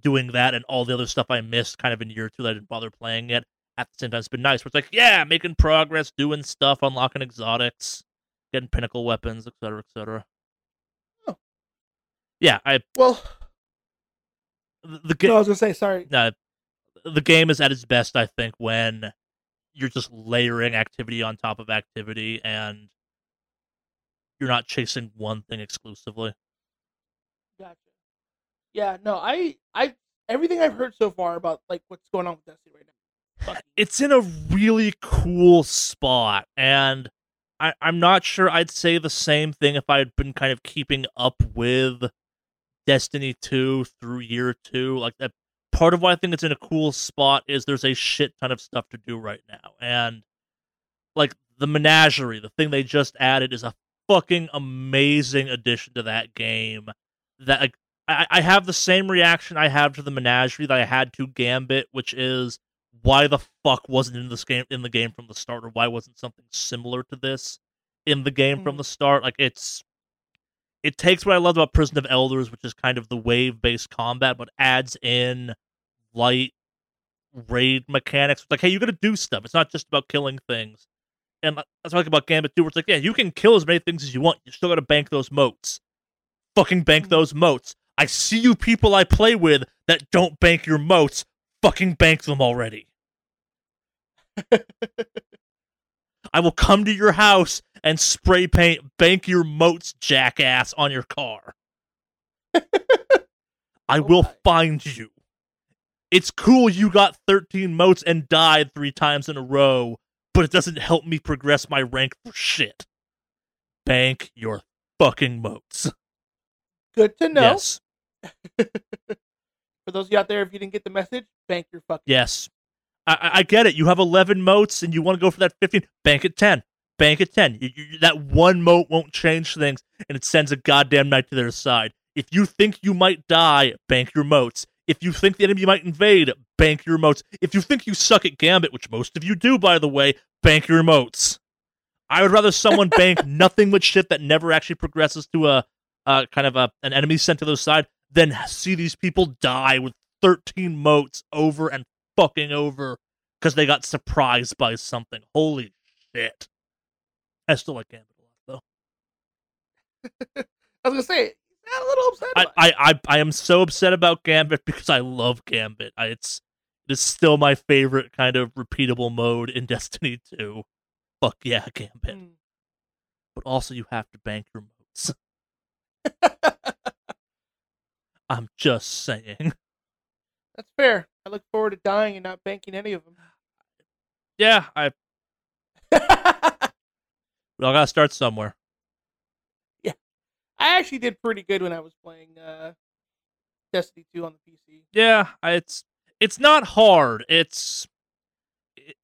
doing that and all the other stuff I missed kind of in year two that I didn't bother playing it at the same time, it's been nice. Where it's like, yeah, making progress, doing stuff, unlocking exotics, getting pinnacle weapons, etc., etc. Oh. Yeah, I Well, the, game. no, I was gonna say sorry. uh, the game is at its best, I think, when you're just layering activity on top of activity and you're not chasing one thing exclusively. Gotcha. Yeah, no, I, I, everything I've heard so far about like what's going on with Destiny right now. It's in a really cool spot, and I, I'm not sure I'd say the same thing if I had been kind of keeping up with Destiny 2 through year two. Like that part of why I think it's in a cool spot is there's a shit ton of stuff to do right now. And like the menagerie, the thing they just added is a fucking amazing addition to that game. That like I, I have the same reaction I have to the menagerie that I had to Gambit, which is why the fuck wasn't in this game in the game from the start, or why wasn't something similar to this in the game from Mhm. the start? Like it's it takes what I loved about Prison of Elders, which is kind of the wave based combat, but adds in light raid mechanics. It's like, hey, you gotta do stuff. It's not just about killing things. And that's what I like about Gambit too, where it's like, yeah, you can kill as many things as you want. You still gotta bank those motes. Fucking bank Mhm. those motes. I see you people I play with that don't bank your motes. Fucking bank them already. I will come to your house and spray paint bank your motes, jackass, on your car. I oh will Okay. find you. It's cool you got 13 motes and died three times in a row, but it doesn't help me progress my rank for shit. Bank your fucking motes. Good to know. Yes. For those of you out there, if you didn't get the message, bank your fucking. Yes. I, I- get it. You have 11 motes and you want to go for that 15. Bank at 10. Bank at 10. You, you, that one mote won't change things and it sends a goddamn knight to their side. If you think you might die, bank your motes. If you think the enemy might invade, bank your motes. If you think you suck at Gambit, which most of you do, by the way, bank your motes. I would rather someone bank nothing but shit that never actually progresses to a uh, kind of a, an enemy sent to their side than see these people die with 13 motes over and fucking over because they got surprised by something. Holy shit. I still like Gambit a lot, though. I was gonna say, I'm a little upset. I, I, I, I am so upset about Gambit because I love Gambit. I, it's it is still my favorite kind of repeatable mode in Destiny 2. Fuck yeah, Gambit. Mm. But also, you have to bank your motes. I'm just saying. That's fair. I look forward to dying and not banking any of them. Yeah, I we all gotta start somewhere. Yeah, I actually did pretty good when I was playing uh, Destiny 2 on the PC. Yeah, I- it's it's not hard. It's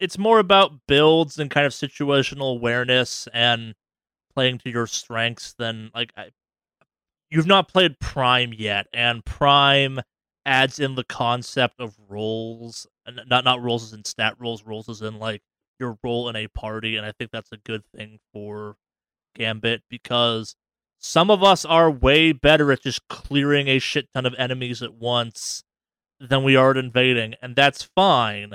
it's more about builds and kind of situational awareness and playing to your strengths than like I, you've not played Prime yet, and Prime adds in the concept of roles, and not not roles as in stat roles, roles as in like your role in a party, and I think that's a good thing for Gambit because some of us are way better at just clearing a shit ton of enemies at once than we are at invading, and that's fine.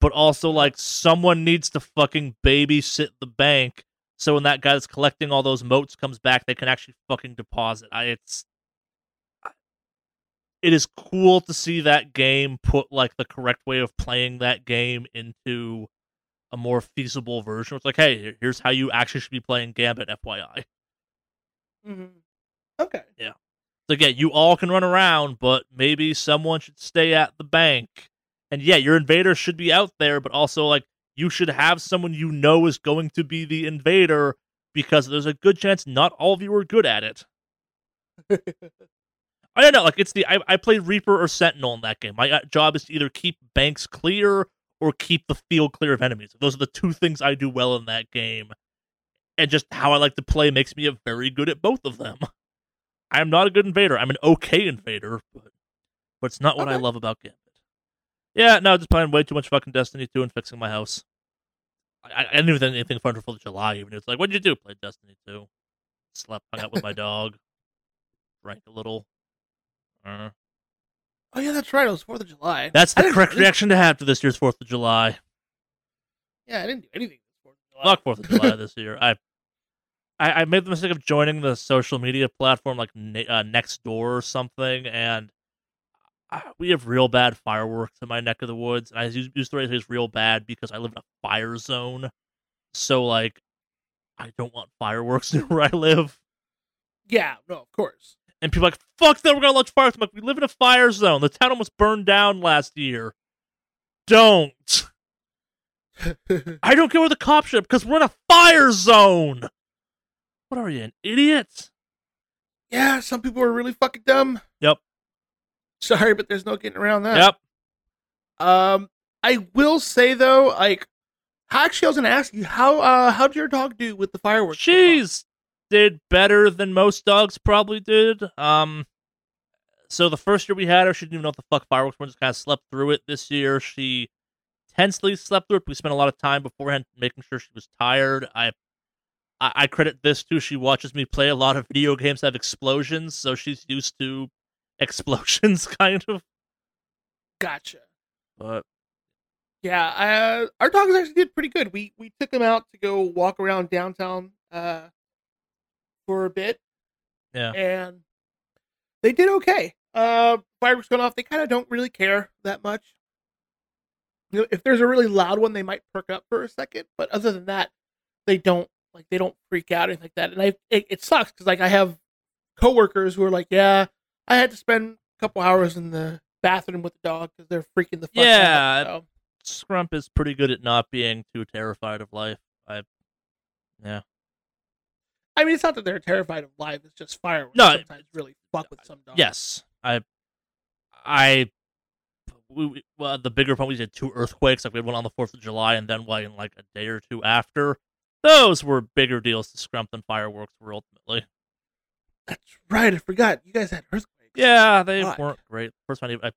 But also, like, someone needs to fucking babysit the bank so when that guy that's collecting all those motes comes back, they can actually fucking deposit. I, it's. It is cool to see that game put, like, the correct way of playing that game into a more feasible version. It's like, hey, here's how you actually should be playing Gambit, FYI. hmm Okay. Yeah. So again, you all can run around, but maybe someone should stay at the bank. And yeah, your invader should be out there, but also like you should have someone you know is going to be the invader because there's a good chance not all of you are good at it. I don't know. Like it's the I, I played Reaper or Sentinel in that game. My uh, job is to either keep banks clear or keep the field clear of enemies. Those are the two things I do well in that game. And just how I like to play makes me a very good at both of them. I am not a good invader. I'm an okay invader, but but it's not what I love about Gambit. Yeah, no, just playing way too much fucking Destiny 2 and fixing my house. I, I didn't even think anything fun for Fourth of July. Even it's like, what'd you do? Played Destiny 2. Slept, hung out with my dog, drank a little. Uh, Oh yeah, that's right. It was Fourth of July. that's the correct I didn't- reaction to have to this year's Fourth of July. Yeah, I didn't do anything this Fourth of July. Fuck Fourth of July this year. I, I I made the mistake of joining the social media platform like Ne- uh, Nextdoor or something, and uh, we have real bad fireworks in my neck of the woods. And I use, use the phrase real bad" because I live in a fire zone, so like I don't want fireworks near where I live. Yeah, no, of course. And people are like, fuck that, we're gonna launch fireworks. I'm like, we live in a fire zone. The town almost burned down last year. Don't. I don't care where the cops show up because we're in a fire zone. What are you, an idiot? yeah, some people are really fucking dumb. Yep. Sorry, but there's no getting around that. Yep. Um, I will say though, like, actually, I was gonna ask you how uh how did your dog do with the fireworks? She's did better than most dogs probably did. Um, so the first year we had her, she didn't even know what the fuck fireworks were. Just kind of slept through it. This year, she tensely slept through it. We spent a lot of time beforehand making sure she was tired. I, I, I credit this to she watches me play a lot of video games that have explosions, so she's used to explosions, kind of. Gotcha. But Yeah, uh, our dogs actually did pretty good. We we took them out to go walk around downtown uh for a bit. Yeah. And they did okay. Uh fireworks going off, they kind of don't really care that much. You know, if there's a really loud one, they might perk up for a second, but other than that, they don't like they don't freak out or anything like that. And I it, it sucks cuz like I have coworkers who are like, "Yeah, I had to spend a couple hours in the bathroom with the dog cuz they're freaking the fuck Yeah, out." So, Scrump is pretty good at not being too terrified of life. I, yeah. I mean, it's not that they're terrified of life; it's just fireworks. No, sometimes really fuck with some dogs. Yes, I, I, we, we- well, the bigger one we did two earthquakes. Like we had one on the Fourth of July, and then one like a day or two after. Those were bigger deals to Scrump than fireworks were ultimately. that's right. I forgot you guys had earthquakes. Yeah, they Fuck. weren't great. First one, I, I-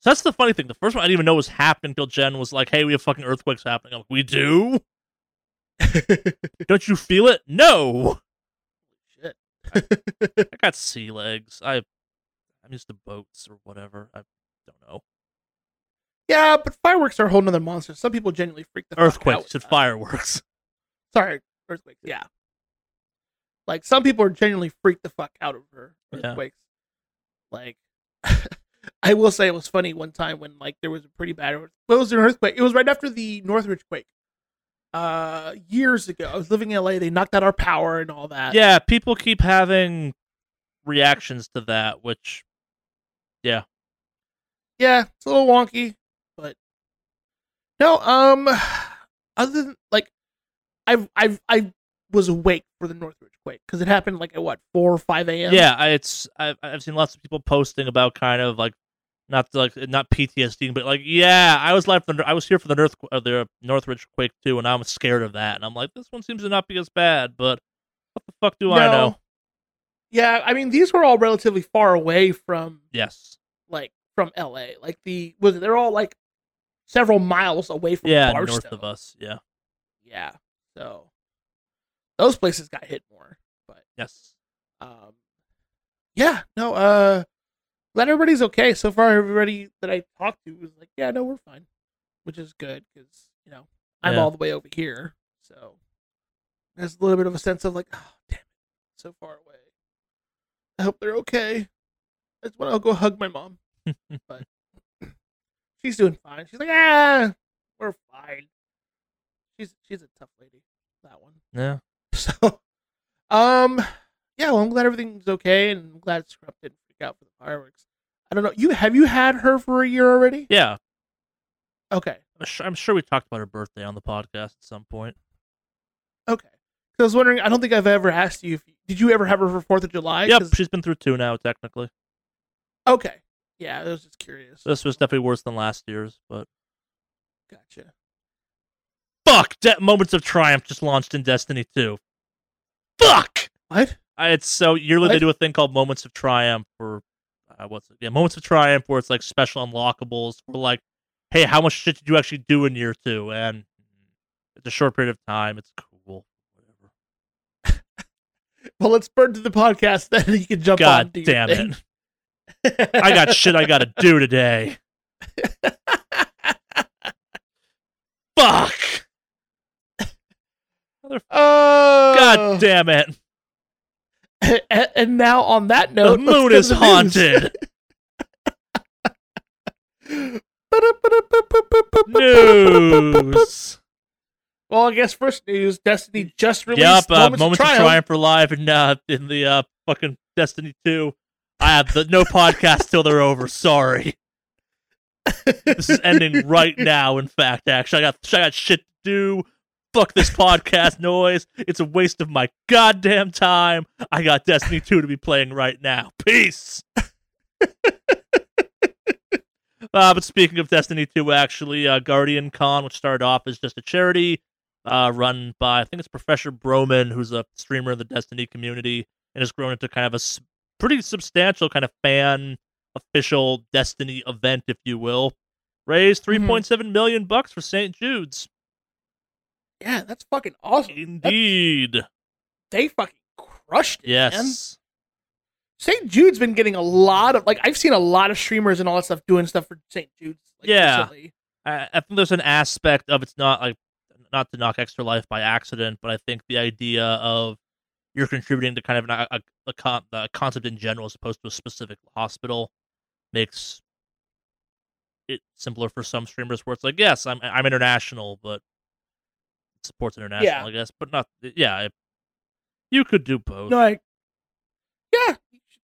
so that's the funny thing. The first one I didn't even know was happening until Jen was like, "Hey, we have fucking earthquakes happening." I'm like, "We do? Don't you feel it? No." Shit. I got sea legs. I, I'm used to boats or whatever. I don't know. yeah, but fireworks are a whole nother monster. Some people genuinely freak the fuck out Earthquakes and fireworks. Sorry, earthquakes. Yeah. Like some people are genuinely freaked the fuck out over Yeah. earthquakes. Like, I will say it was funny one time when like there was a pretty bad. Well, it was an earthquake. It was right after the Northridge quake. Uh, years ago, I was living in LA. They knocked out our power and all that. yeah, people keep having reactions to that, which yeah, Yeah, it's a little wonky, but no. Um, other than like, I've I've I was awake for the Northridge quake because it happened like at what four or five a.m. yeah, I, it's I've, I've seen lots of people posting about kind of like not like not PTSD, but like yeah, I was live I was here for the North uh, the Northridge quake too, and I was scared of that, and I'm like, this one seems to not be as bad, but what the fuck do I know? Yeah, I mean these were all relatively far away from Yes, like from LA. Like the was they're all like several miles away from yeah, Barstow. north of us, yeah, Yeah, so those places got hit more, but yes, um, yeah, no, uh, glad everybody's okay so far. Everybody that I talked to was like, yeah, no, we're fine, which is good because you know I'm Yeah. all the way over here, so there's a little bit of a sense of like, oh damn it, so far away. I hope they're okay. I just want to go hug my mom, but she's doing fine. She's like, ah, we're fine. She's she's a tough lady, that one. yeah. So, um, yeah, well, I'm glad everything's okay, and I'm glad Scrub didn't freak out for the fireworks. I don't know. You have you had her for a year already? Yeah, Okay, I'm sure, I'm sure we talked about her birthday on the podcast at some point. okay. So I was wondering. I don't think I've ever asked you if did you ever have her for Fourth of July? Yep, 'Cause- she's been through two now, technically. Okay. Yeah, I was just curious. This was definitely worse than last year's, but Gotcha. fuck, De- Moments of Triumph just launched in Destiny 2. Fuck! What? I, it's so yearly they do a thing called Moments of Triumph or uh, what's it? Yeah, Moments of Triumph where it's like special unlockables for like, hey, how much shit did you actually do in year two? And it's a short period of time. It's cool. Whatever. Well, let's burn to the podcast. Then you can jump. God damn it! I got shit I gotta do today. Fuck! Oh, God damn it! And, now on that note, let's moon is the haunted. News. Well, I guess first news: Destiny just released Yep, uh, Moments, Moments of of Triumph. Triumph are live in uh, in the uh, fucking Destiny 2. I have the no podcast till they're over. Sorry. This is ending right now. In fact, actually, I got I got shit to do. Fuck this podcast noise. It's a waste of my goddamn time. I got Destiny 2 to be playing right now. Peace. Uh, but speaking of Destiny 2, actually, uh, GuardianCon, which started off as just a charity, uh, run by I think it's Professor Broman, who's a streamer in the Destiny community, and has grown into kind of a s- pretty substantial kind of fan official Destiny event, if you will. Raised Mhm. 3.7 million bucks for St. Jude's. Yeah, that's fucking awesome. Indeed, They fucking crushed it. man. yes. St. Jude's been getting a lot of like I've seen a lot of streamers and all that stuff doing stuff for St. Jude's. Like, Yeah. I, I think there's an aspect of it's not like not to knock extra life by accident, but I think the idea of you're contributing to kind of a, a, a, con- a concept in general as opposed to a specific hospital makes it simpler for some streamers where it's like, yes, I'm I'm international, but it supports international, Yeah. I guess, but not yeah. It, you could do both. No, I, yeah.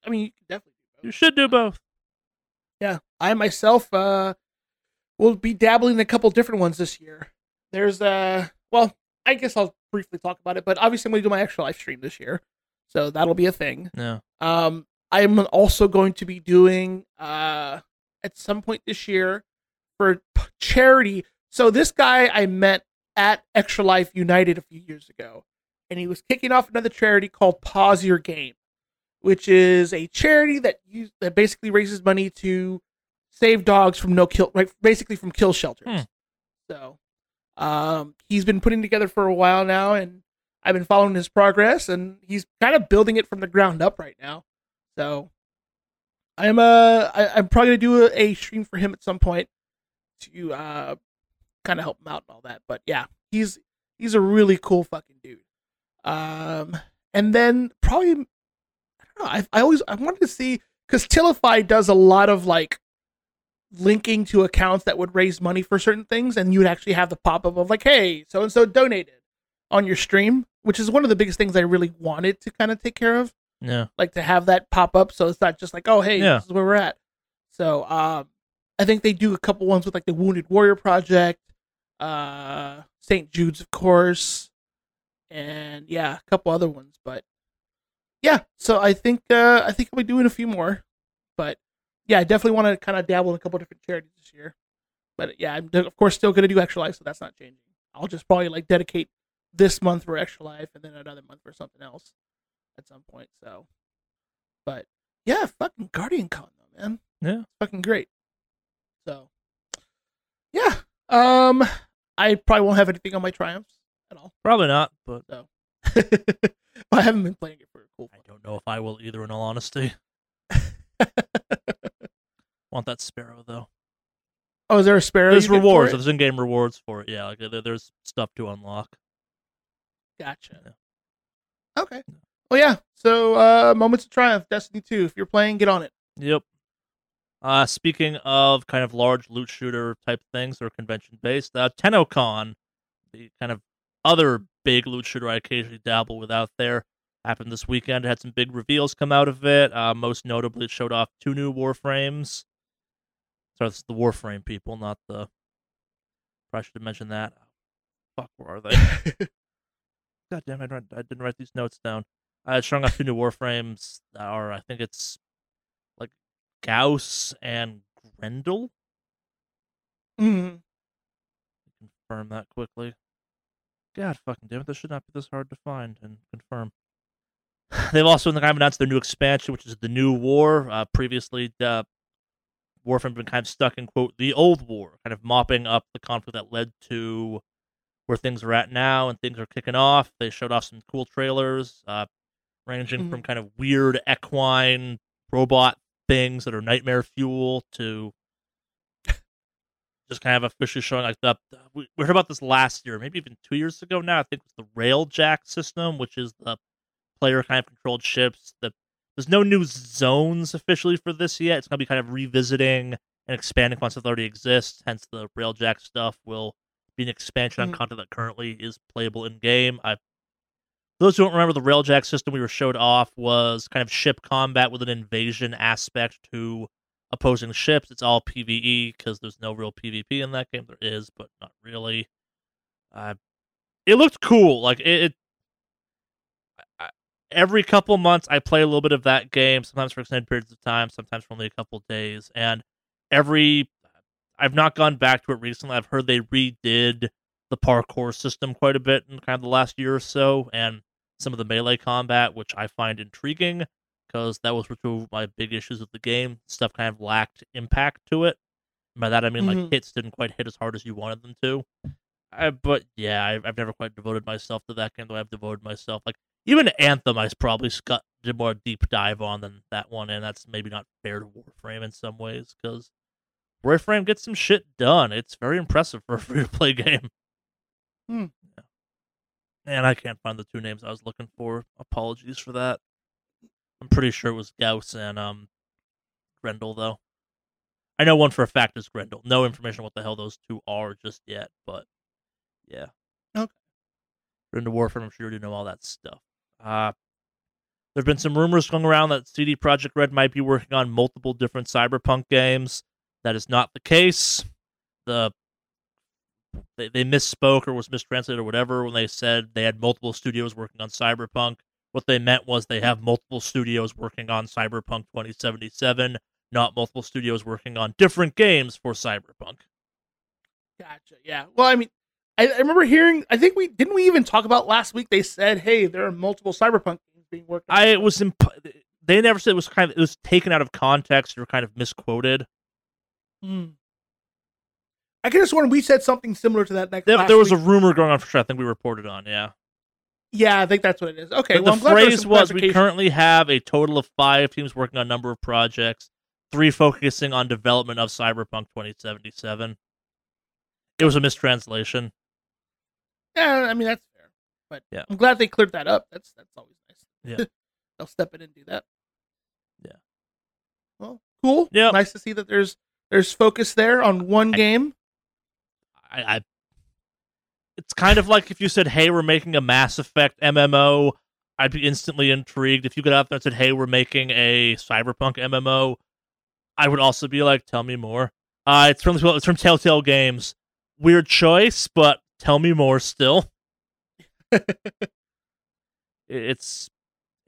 I mean, you definitely do both. you should do both. Yeah, I myself uh will be dabbling in a couple different ones this year. There's uh, well, I guess I'll briefly talk about it, but obviously I'm going to do my extra live stream this year, so that'll be a thing. Yeah. Um, I'm also going to be doing uh at some point this year for charity. So this guy I met at Extra Life United a few years ago, and he was kicking off another charity called Pause Your Game, which is a charity that use, that basically raises money to save dogs from no kill, right? Basically from kill shelters. Hmm. So, um, he's been putting together for a while now, and I've been following his progress, and he's kind of building it from the ground up right now. So, I'm uh, I, I'm probably gonna do a, a stream for him at some point to uh, kind of help him out and all that. But yeah, he's he's a really cool fucking dude. Um, and then probably I don't know. I I always I wanted to see because Tiltify does a lot of like linking to accounts that would raise money for certain things, and you would actually have the pop up of like, hey, so and so donated on your stream, which is one of the biggest things I really wanted to kind of take care of Yeah. like to have that pop up so it's not just like oh hey Yeah. this is where we're at so um i think they do a couple ones with like the wounded warrior project uh st jude's of course and yeah a couple other ones but yeah so i think uh i think i'll be doing a few more but yeah i definitely want to kind of dabble in a couple different charities this year but yeah i'm of course still going to do extra life so that's not changing i'll just probably like dedicate this month for extra life and then another month for something else at some point. So, but yeah, fucking GuardianCon though, man. Yeah. It's fucking great. So, yeah. Um, I probably won't have anything on my triumphs at all. Probably not, but So, I haven't been playing it for a cool. I don't know if I will either. In all honesty, want that sparrow though. Oh, is there a sparrow? There's you get for rewards. There's in-game rewards for it. Yeah, like there- there's stuff to unlock. Gotcha. Okay. Well, yeah. So, uh, moments of triumph, Destiny Two. If you're playing, get on it. Yep. Uh, speaking of kind of large loot shooter type things or convention based, uh, TennoCon, the kind of other big loot shooter I occasionally dabble with out there, happened this weekend. It had some big reveals come out of it. Uh, most notably, it showed off two new Warframes. So it's the Warframe people, not the. I should have mentioned that. Fuck, where are they? God damn, I didn't, I didn't write these notes down. Uh, showing off two new Warframes, or I think it's Gauss and Grendel. Mhm. Confirm that quickly. God fucking damn it, this should not be this hard to find and confirm. They've also kind of announced their new expansion, which is the New War. Uh, previously, uh, Warframe had been kind of stuck in quote the old war, kind of mopping up the conflict that led to where things are at now, and things are kicking off. They showed off some cool trailers, uh, ranging from kind of weird equine robot things that are nightmare fuel to just kind of officially showing like the we, we heard about this last year, maybe even two years ago now. I think it's the Railjack system, which is the player kind of controlled ships. The there's no new zones officially for this yet. It's gonna be kind of revisiting and expanding content that already exists. Hence, the Railjack stuff will be an expansion on Mhm. content that currently is playable in game. I those who don't remember, the Railjack system we were showed off was kind of ship combat with an invasion aspect to opposing ships. It's all PVE because there's no real PvP in that game. There is, but not really. Uh, it looked cool. Like it. it I, every couple months, I play a little bit of that game. Sometimes for extended periods of time. Sometimes for only a couple days. And every, I've not gone back to it recently. I've heard they redid the parkour system quite a bit in kind of the last year or so, and some of the melee combat, which I find intriguing because that was two of my big issues with the game. Stuff kind of lacked impact to it. By that I mean like Mhm. hits didn't quite hit as hard as you wanted them to. I, but yeah, I've, I've never quite devoted myself to that game. Though I've devoted myself like even Anthem, I probably got did more deep dive on than that one, and that's maybe not fair to Warframe in some ways because Warframe gets some shit done. It's very impressive for a free to play game. Hmm. Yeah. And I can't find the two names I was looking for. Apologies for that. I'm pretty sure it was Gauss and um Grendel though. I know one for a fact is Grendel. No information what the hell those two are just yet, but yeah. Okay. Into Warframe, I'm sure you know all that stuff. Uh there have been some rumors going around that CD Projekt Red might be working on multiple different Cyberpunk games. That is not the case. The they, they misspoke or was mistranslated or whatever when they said they had multiple studios working on Cyberpunk. What they meant was they have multiple studios working on Cyberpunk 2077, not multiple studios working on different games for Cyberpunk. Gotcha. Yeah. Well, I mean, I, I remember hearing. I think we didn't we even talk about last week. They said, "Hey, there are multiple Cyberpunk games being worked." on. I it was imp- they never said it was kind of it was taken out of context or kind of misquoted. Hmm. I could have sworn we said something similar to that next. There, there was a rumor going on for sure. I think we reported on, yeah. Yeah, I think that's what it is. Okay. But well, the I'm glad there phrase was we currently have a total of five teams working on a number of projects, three focusing on development of Cyberpunk 2077. It was a mistranslation. Yeah, I mean that's fair, but Yeah. I'm glad they cleared that up. That's that's always nice. Yeah. They'll step in and do that. Yeah. Well, cool. Yeah. Nice to see that there's there's focus there on one I- game. I, I it's kind of like if you said, "Hey, we're making a Mass Effect MMO," I'd be instantly intrigued. If you got out there and said, "Hey, we're making a Cyberpunk MMO," I would also be like, "Tell me more." Uh, it's from it's from Telltale Games. Weird choice, but tell me more. Still, it's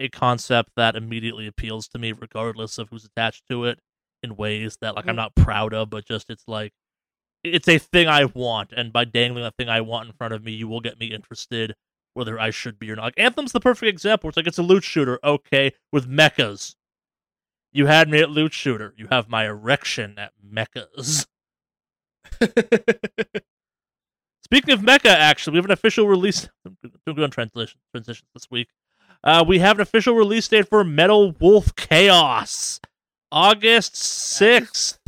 a concept that immediately appeals to me, regardless of who's attached to it, in ways that like I'm Mhm. not proud of, but just it's like it's a thing I want, and by dangling that thing I want in front of me, you will get me interested, whether I should be or not. Like Anthem's the perfect example. It's like it's a loot shooter, okay, with mechas. You had me at loot shooter. You have my erection at mechas. Speaking of mecha, actually, we have an official release. I'm doing good on translation transitions this week. Uh, we have an official release date for Metal Wolf Chaos, August sixth.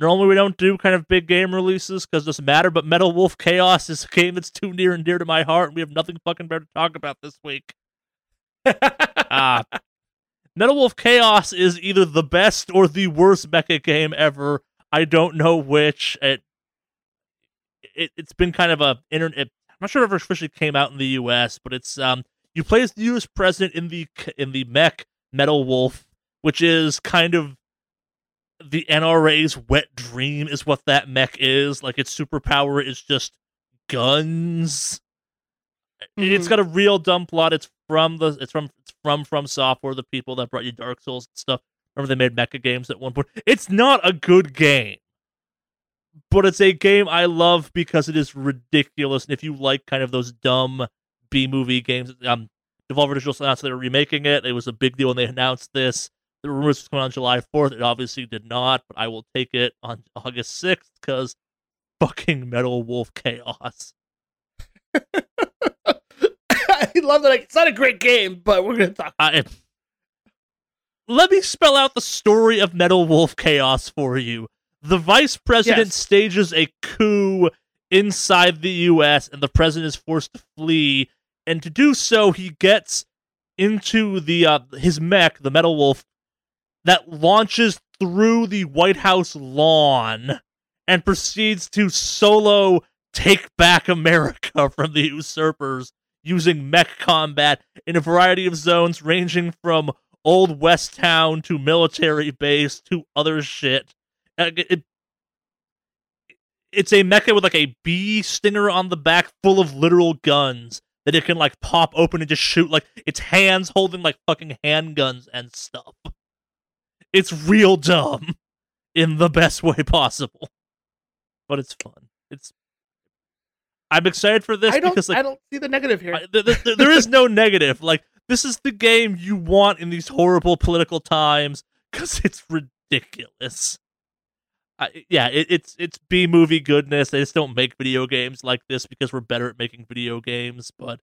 Normally, we don't do kind of big game releases because it doesn't matter. But Metal Wolf Chaos is a game that's too near and dear to my heart, and we have nothing fucking better to talk about this week. Uh, Metal Wolf Chaos is either the best or the worst mecha game ever. I don't know which. It, it it's been kind of a internet. I'm not sure if it officially came out in the U.S., but it's um you play as the U.S. president in the in the mech Metal Wolf, which is kind of the NRA's wet dream, is what that mech is. Like its superpower is just guns. Mm-hmm. It's got a real dumb plot. It's from the it's from it's from FromSoftware, the people that brought you Dark Souls and stuff. Remember they made mecha games at one point. It's not a good game. But it's a game I love because it is ridiculous. And if you like kind of those dumb B movie games, um Devolver Digital announced they were remaking it. It was a big deal when they announced this. The rumors was coming on July 4th. It obviously did not, but I will take it on August 6th because fucking Metal Wolf Chaos. I love that. It's not a great game, but we're gonna talk. I, let me spell out the story of Metal Wolf Chaos for you. The vice president yes. stages a coup inside the U.S., and the president is forced to flee. And to do so, he gets into the uh, his mech, the Metal Wolf, that launches through the White House lawn and proceeds to solo take back America from the usurpers using mech combat in a variety of zones ranging from old west town to military base to other shit. Uh, it, it's a mecha with like a bee stinger on the back full of literal guns that it can like pop open and just shoot like its hands holding like fucking handguns and stuff. It's real dumb in the best way possible. But it's fun. It's I'm excited for this I because like I don't see the negative here. I, th- th- there is no negative. Like this is the game you want in these horrible political times because it's ridiculous. I, yeah, it, it's it's B movie goodness. They just don't make video games like this because we're better at making video games. But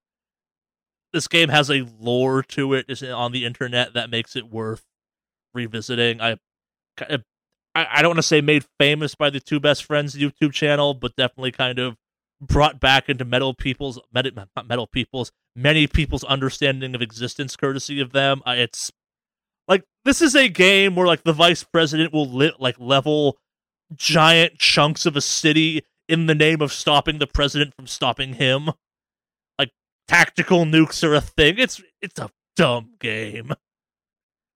this game has a lore to it on the internet that makes it worth revisiting. I eh, I, I don't want to say made famous by the two best friends YouTube channel, but definitely kind of brought back into metal people's metal, not metal people's many people's understanding of existence courtesy of them. It's like this is a game where like the vice president will lit like level giant chunks of a city in the name of stopping the president from stopping him. Like tactical nukes are a thing. It's it's a dumb game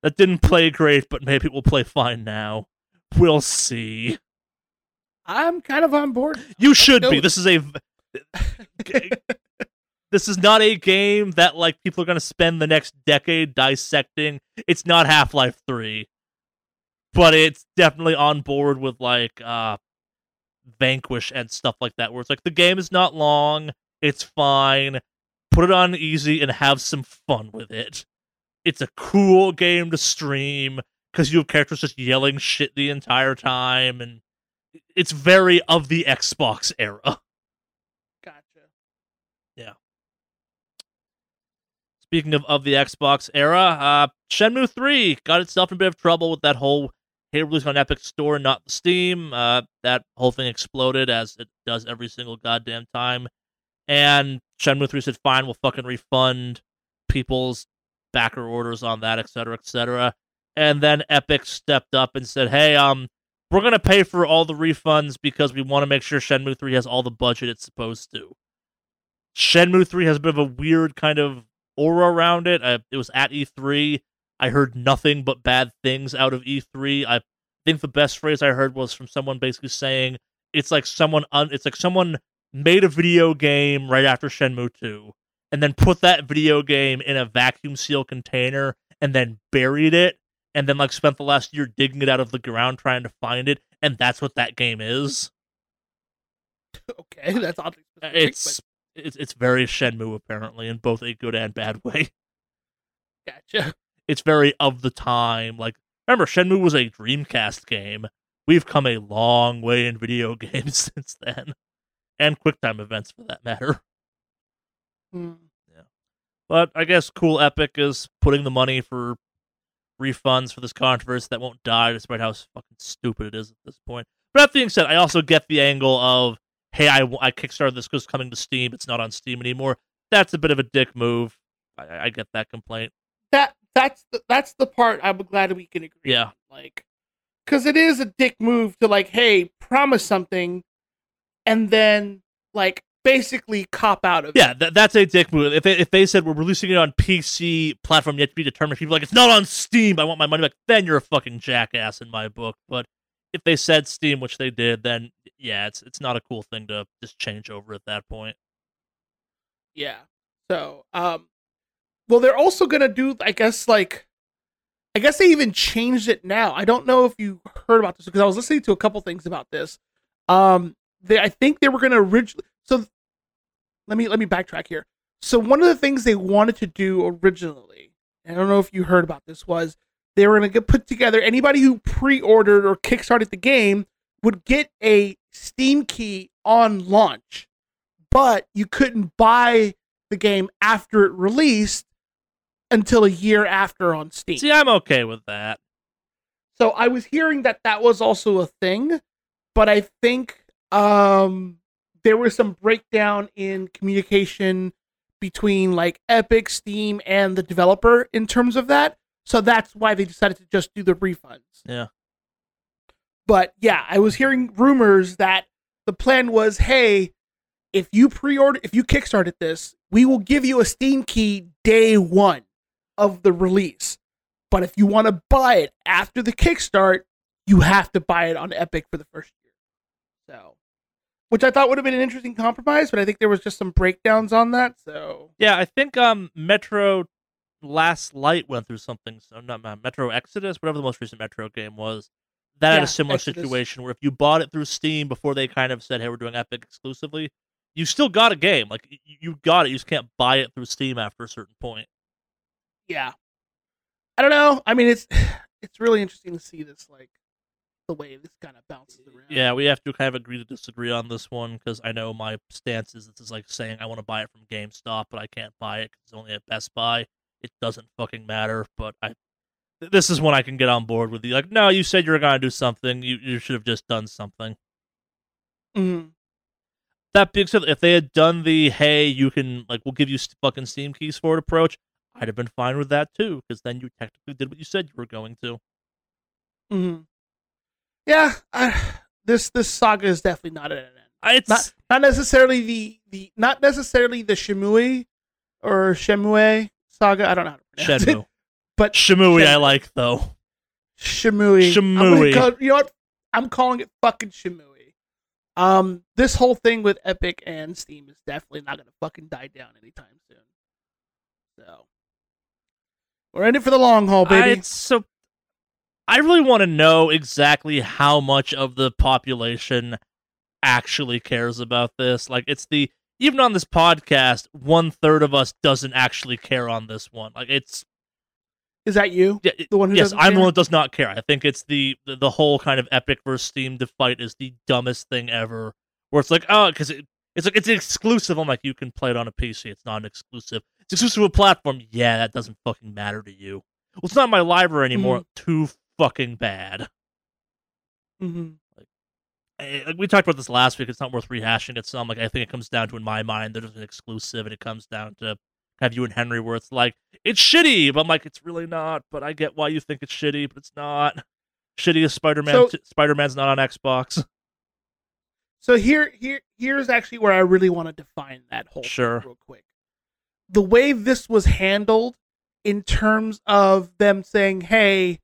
that didn't play great but maybe it will play fine now we'll see I'm kind of on board. You should be. This is a this is not a game that like people are going to spend the next decade dissecting. It's not Half-Life 3. But it's definitely on board with like uh Vanquish and stuff like that where it's like the game is not long, it's fine. Put it on easy and have some fun with it. It's a cool game to stream because you have characters just yelling shit the entire time and it's very of the Xbox era. Gotcha. Yeah. Speaking of of the Xbox era, uh, Shenmue 3 got itself in a bit of trouble with that whole hey release on Epic Store, not Steam. Uh, that whole thing exploded as it does every single goddamn time. And Shenmue 3 said, fine, we'll fucking refund people's backer orders on that, et cetera, et cetera. And then Epic stepped up and said, hey, um, we're to pay for all the refunds because we want to make sure Shenmue 3 has all the budget it's supposed to. Shenmue 3 has a bit of a weird kind of aura around it. I, it was at E3. I heard nothing but bad things out of E3. I think the best phrase I heard was from someone basically saying it's like someone un- it's like someone made a video game right after Shenmue 2 and then put that video game in a vacuum seal container and then buried it and then like spent the last year digging it out of the ground trying to find it, and that's what that game is. okay, that's oddly uh, specific, It's but... it's it's very Shenmue apparently in both a good and bad way. Gotcha. It's very of the time. Like remember, Shenmue was a Dreamcast game. We've come a long way in video games since then, and QuickTime events for that matter. Hmm. Yeah, but I guess Cool Epic is putting the money for refunds for this controversy that won't die, despite how fucking stupid it is at this point. But that being said, I also get the angle of, hey, I, I kickstarted this because coming to Steam. It's not on Steam anymore. That's a bit of a dick move. I, I get that complaint. That that's the, that's the part I'm glad we can agree. Yeah, on. like because it is a dick move to like, hey, promise something, and then like basically cop out of Yeah, it. that, that's a dick move. If they, if they said we're releasing it on PC platform yet to be determined, people are like it's not on Steam. I want my money back. Then you're a fucking jackass in my book. But if they said Steam, which they did, then yeah, it's it's not a cool thing to just change over at that point. Yeah. So, um, well, they're also gonna do, I guess, like, I guess they even changed it now. I don't know if you heard about this because I was listening to a couple things about this. Um, they, I think they were gonna originally. So, let me let me backtrack here. So, one of the things they wanted to do originally, I don't know if you heard about this, was they were gonna get put together. Anybody who pre-ordered or kickstarted the game would get a Steam key on launch but you couldn't buy the game after it released until a year after on Steam. See, I'm okay with that. So I was hearing that that was also a thing, but I think um there was some breakdown in communication between like Epic, Steam, and the developer in terms of that. So that's why they decided to just do the refunds. Yeah. But yeah, I was hearing rumors that the plan was, hey, if you pre-order, if you kickstarted this, we will give you a Steam key day one of the release. But if you want to buy it after the kickstart, you have to buy it on Epic for the first year. So, which I thought would have been an interesting compromise, but I think there was just some breakdowns on that. So, Yeah, I think um Metro Last Light went through something. So not uh, Metro Exodus, whatever the most recent Metro game was. That had a similar Exodus. situation where if you bought it through Steam before they kind of said, "Hey, we're doing Epic exclusively," you still got a game. Like you got it, you just can't buy it through Steam after a certain point. yeah. I don't know. I mean, it's it's really interesting to see this like the way this kind of bounces around. Yeah, we have to kind of agree to disagree on this one because I know my stance is this is like saying I want to buy it from GameStop, but I can't buy it because it's only at Best Buy. It doesn't fucking matter. But I, this is when I can get on board with you. Like, no, you said you were gonna do something. You you should have just done something. Mhm. That being said, if they had done the hey, you can like we'll give you fucking Steam keys for it approach, I'd have been fine with that too because then you technically did what you said you were going to. Mhm. Yeah, I, this this saga is definitely not at an end. It's Not not necessarily the the not necessarily the Shimui or Shemue saga. I don't know how to pronounce it. But Shimui, I like though. Shimui. I'm Shimui. call- you know what? I'm calling it fucking Shimui. Um, this whole thing with Epic and Steam is definitely not gonna fucking die down anytime soon. So we're in it for the long haul, I, baby. it's so I really want to know exactly how much of the population actually cares about this. Like it's the even on this podcast, one third of us doesn't actually care on this one. Like it's is that you? yeah, The one who yes, I'm the care? one that does not care. I think it's the, the the whole kind of epic versus Steam to fight is the dumbest thing ever. Where it's like, oh, because it, it's like it's exclusive. I'm like, you can play it on a PC. It's not an exclusive. It's exclusive to a platform. Yeah, that doesn't fucking matter to you. Well, it's not my library anymore. Mm-hmm. Too fucking bad. hmm Eh, Like we talked about this last week. It's not worth rehashing it. Some like I think it comes down to in my mind there's an exclusive, and it comes down to have you and Henry where it's like it's shitty, but I'm like it's really not. But I get why you think it's shitty, but it's not. Shitty as Spider Man. So- Spider Man's not on Xbox. So here, here, here's actually where I really want to define that whole thing Sure. real quick. The way this was handled, in terms of them saying, "Hey,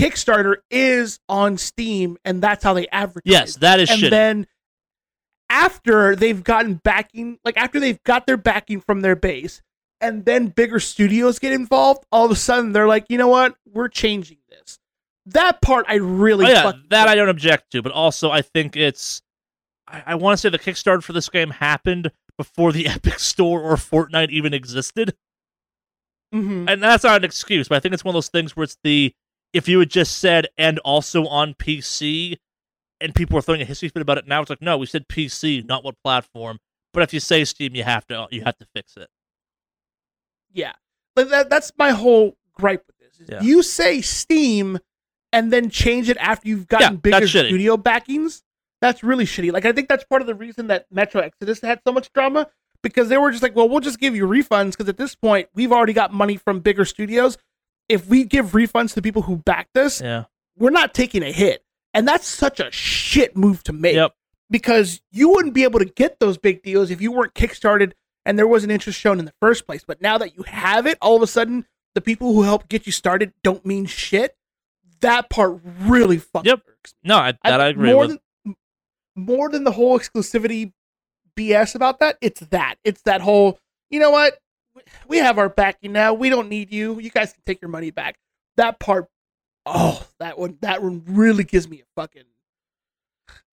Kickstarter is on Steam," and that's how they advertise. Yes, that is and shitty. then after they've gotten backing, like after they've got their backing from their base, and then bigger studios get involved, all of a sudden they're like, you know what, we're changing this. That part I really oh yeah, that I don't. object to, but also I think it's. I, I want to say the Kickstarter for this game happened before the Epic Store or Fortnite even existed. Mhm. and that's not an excuse, but I think it's one of those things where it's the if you had just said and also on PC, and people were throwing a history fit about it now, it's like no, we said PC, not what platform. But if you say Steam, you have to you have to fix it. Yeah, but that, that's my whole gripe with this. Yeah. You say Steam and then change it after you've gotten Yeah, bigger studio backings. That's really shitty. Like I think that's part of the reason that Metro Exodus had so much drama because they were just like, well, we'll just give you refunds because at this point we've already got money from bigger studios. If we give refunds to people who backed us, Yeah. we're not taking a hit, and that's such a shit move to make. Yep. because you wouldn't be able to get those big deals if you weren't kickstarted and there wasn't interest shown in the first place. But now that you have it, all of a sudden the people who helped get you started don't mean shit. That part really fucking Yep. works. No, I, that I, agree more with. Than, more than the whole exclusivity BS about that, it's that. It's that whole, you know what? We have our backing now. We don't need you. You guys can take your money back. That part, oh, that one, that one really gives me a fucking.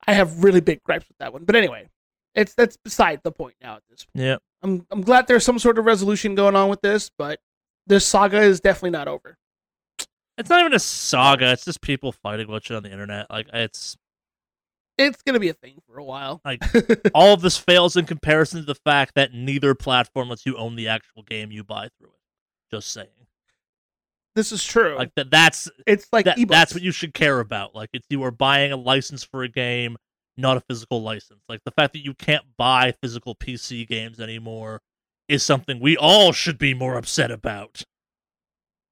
I have really big gripes with that one. But anyway, it's that's beside the point now at this point. yeah. I'm I'm glad there's some sort of resolution going on with this, but this saga is definitely not over. It's not even a saga. It's just people fighting about shit on the internet. Like it's It's gonna be a thing for a while. Like, all of this fails in comparison to the fact that neither platform lets you own the actual game you buy through it. Just saying. this is true. Like that that's it's like that, that's what you should care about. Like it's you are buying a license for a game, not a physical license. Like the fact that you can't buy physical PC games anymore is something we all should be more upset about.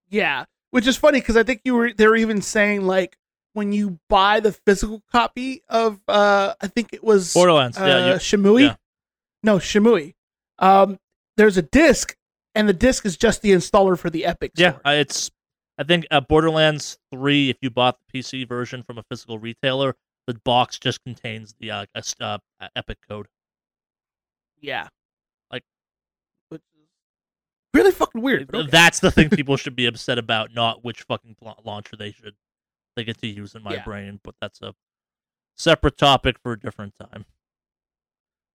Yeah, which is funny because I think you were they were even saying like when you buy the physical copy of uh I think it was Borderlands, uh, yeah, you, Shimui. yeah. No, Shimui. Um, there's a disc, and the disc is just the installer for the Epic. yeah, uh, it's I think uh, Borderlands 3 if you bought the PC version from a physical retailer, the box just contains the uh, uh, uh, Epic code. yeah. Like- which is really fucking weird. okay. That's the thing people should be upset about, not which fucking launcher they should they get to use in my Yeah. brain. But that's a separate topic for a different time.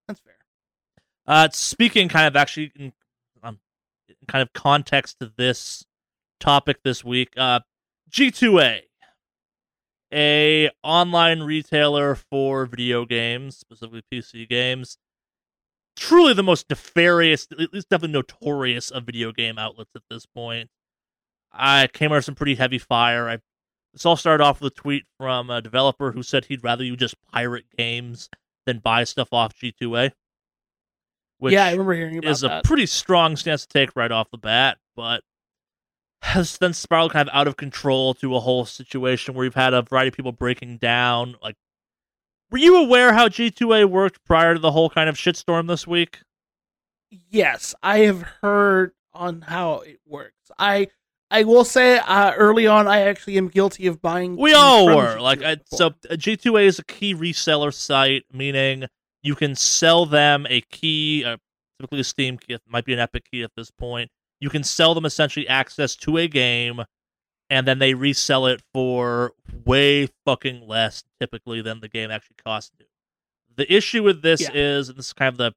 That's fair. Uh, speaking kind of actually in, um, in kind of context to this topic this week, uh, G2A, a online retailer for video games, specifically PC games, truly the most nefarious, at least definitely notorious of video game outlets at this point. I came under some pretty heavy fire. I this all started off with a tweet from a developer who said he'd rather you just pirate games than buy stuff off G2A. Which yeah, I remember hearing about is a pretty strong stance to take right off the bat, but has then spiraled kind of out of control to a whole situation where you've had a variety of people breaking down. Like, were you aware how G2A worked prior to the whole kind of shitstorm this week? yes, I have heard on how it works. I I will say uh, early on, I actually am guilty of buying. We all were. G2A Like, I, so uh, G2A is a key reseller site, meaning you can sell them a key, uh, typically a Steam key, it might be an Epic key at this point. You can sell them essentially access to a game, and then they resell it for way fucking less typically than the game actually cost you. The issue with this Yeah. is, and this is kind of the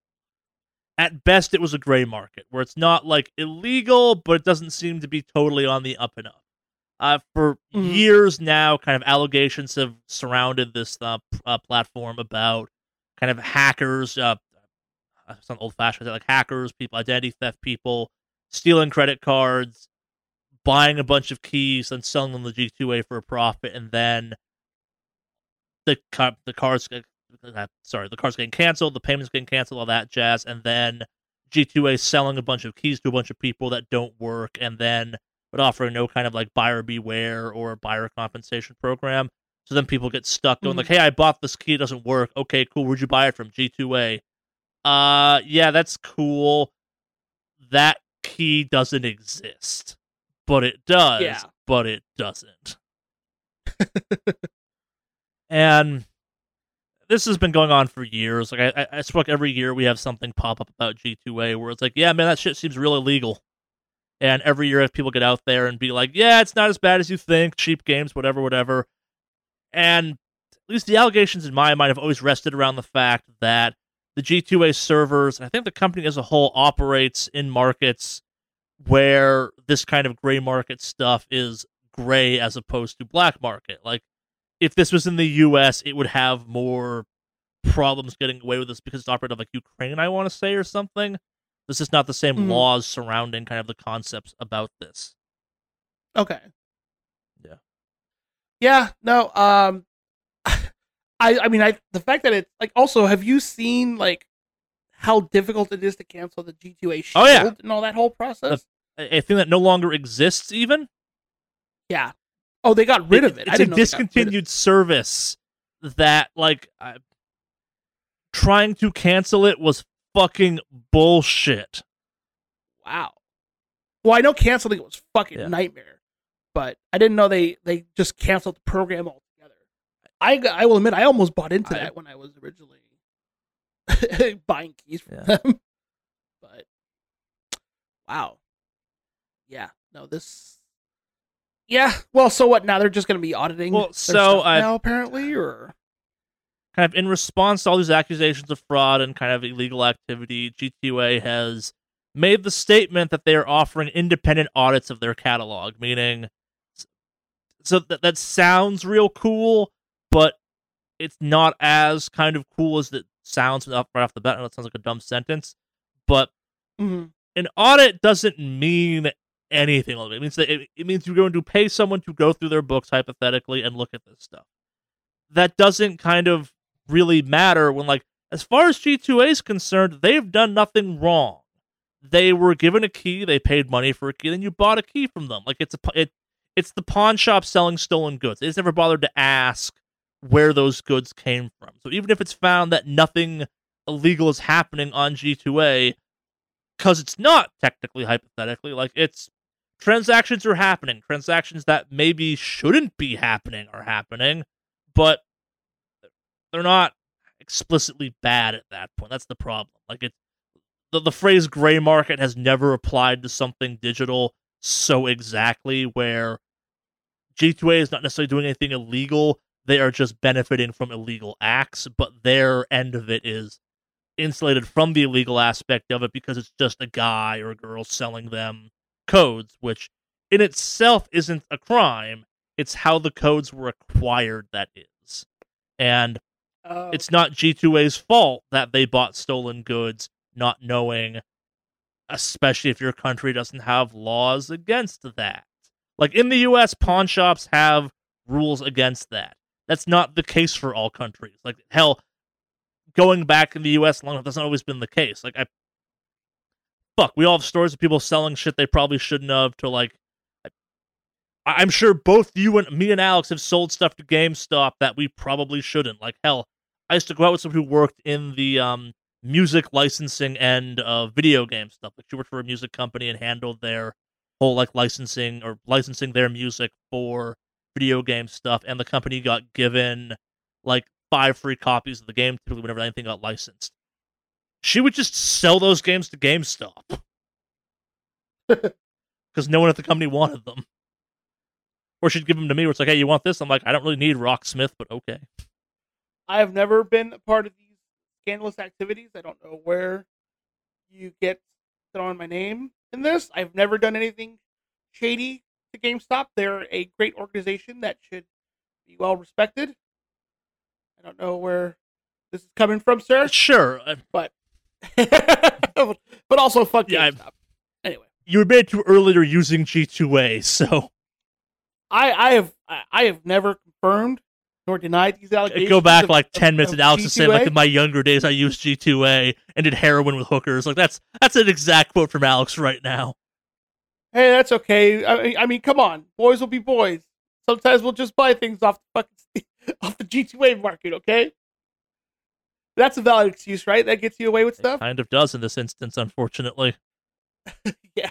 at best it was a gray market where it's not like illegal, but it doesn't seem to be totally on the up and up. Uh, for Mhm. years now, kind of allegations have surrounded this uh, uh, platform about kind of hackers. Uh, uh, some old fashioned like hackers, people, identity theft people, stealing credit cards, buying a bunch of keys and selling them the G2A for a profit, and then the the cards get- uh, sorry the cards getting canceled, the payments getting canceled, all that jazz, and then G2A selling a bunch of keys to a bunch of people that don't work, and then but offering no kind of like buyer beware or buyer compensation program. So then people get stuck going Mhm. like, "Hey, I bought this key, it doesn't work. Okay, cool. Where'd you buy it from? G2A. Uh, yeah, that's cool. That key doesn't exist, but it does. Yeah. But it doesn't. and this has been going on for years. Like I, I, I spoke every year we have something pop up about G2A where it's like, yeah, man, that shit seems real illegal. And every year if people get out there and be like, yeah, it's not as bad as you think. Cheap games, whatever, whatever. And at least the allegations in my mind have always rested around the fact that the G2A servers, and I think the company as a whole operates in markets where this kind of gray market stuff is gray as opposed to black market. Like if this was in the US, it would have more problems getting away with this because it's operated like Ukraine, I want to say, or something. This is not the same Mhm. laws surrounding kind of the concepts about this. Okay. Yeah. Yeah. No. Um. I. I mean, I. The fact that it's like. Also, have you seen like how difficult it is to cancel the G2A shield Oh, yeah. and all that whole process? A a thing that no longer exists, even. yeah. Oh, they got rid of it. I It's didn't a know they got rid of it. discontinued service that, like, I, trying to cancel it was fucking bullshit. Wow. Well, I know canceling it was fucking Yeah. nightmare, but I didn't know they they just canceled the program altogether. I I will admit I almost bought into I- that when I was originally buying keys from Yeah. them. But wow. Yeah. No, this Yeah. Well, so what now? They're just going to be auditing Well, so I- now apparently or kind of in response to all these accusations of fraud and kind of illegal activity, G2A has made the statement that they are offering independent audits of their catalog, meaning so that that sounds real cool, but it's not as kind of cool as it sounds right off the bat. I know it sounds like a dumb sentence, but Mhm. an audit doesn't mean anything. It means that it, it means you're going to pay someone to go through their books hypothetically and look at this stuff. That doesn't kind of really matter when, like, as far as G2A is concerned, they've done nothing wrong. They were given a key, they paid money for a key, then you bought a key from them. Like it's a it, it's the pawn shop selling stolen goods. They just never bothered to ask where those goods came from. So even if it's found that nothing illegal is happening on G2A, because it's not technically hypothetically like it's transactions are happening. Transactions that maybe shouldn't be happening are happening but they're not explicitly bad at that point. That's the problem. Like it the, the phrase gray market has never applied to something digital so exactly where g2a is not necessarily doing anything illegal. They are just benefiting from illegal acts but their end of it is insulated from the illegal aspect of it because it's just a guy or a girl selling them codes, which in itself isn't a crime. It's how the codes were acquired that is. And uh, it's not G2A's fault that they bought stolen goods not knowing, especially if your country doesn't have laws against that. Like in the US, pawn shops have rules against that. That's not the case for all countries. Like, hell, going back in the US long enough, that's not always been the case. Like, I. Fuck, we all have stories of people selling shit they probably shouldn't have to, like. I- I'm sure both you and me and Alex have sold stuff to GameStop that we probably shouldn't. Like, hell, I used to go out with someone who worked in the um, music licensing end of video game stuff. Like she worked for a music company and handled their whole like licensing or licensing their music for video game stuff. And the company got given like five free copies of the game typically whenever anything got licensed. She would just sell those games to GameStop because no one at the company wanted them. Or she'd give them to me, where it's like, "Hey, you want this?" I'm like, "I don't really need Rocksmith, but okay." I have never been a part of these scandalous activities. I don't know where you get throwing my name in this. I've never done anything shady to GameStop. They're a great organization that should be well respected. I don't know where this is coming from, sir, Sure, uh, but also fuck Yeah, GameStop. I'm- Anyway, you admitted to earlier using G2A, so I I have I, I have never confirmed nor denied these allegations. go back of- like of- ten minutes, of and Alex is saying like in my younger days I used G2A and did heroin with hookers. Like that's that's an exact quote from Alex right now. Hey, that's okay. I mean, I mean, come on, boys will be boys. Sometimes we'll just buy things off the fucking off the G2A market, okay? That's a valid excuse, right? That gets you away with It stuff. kind of does in this instance, unfortunately. yeah.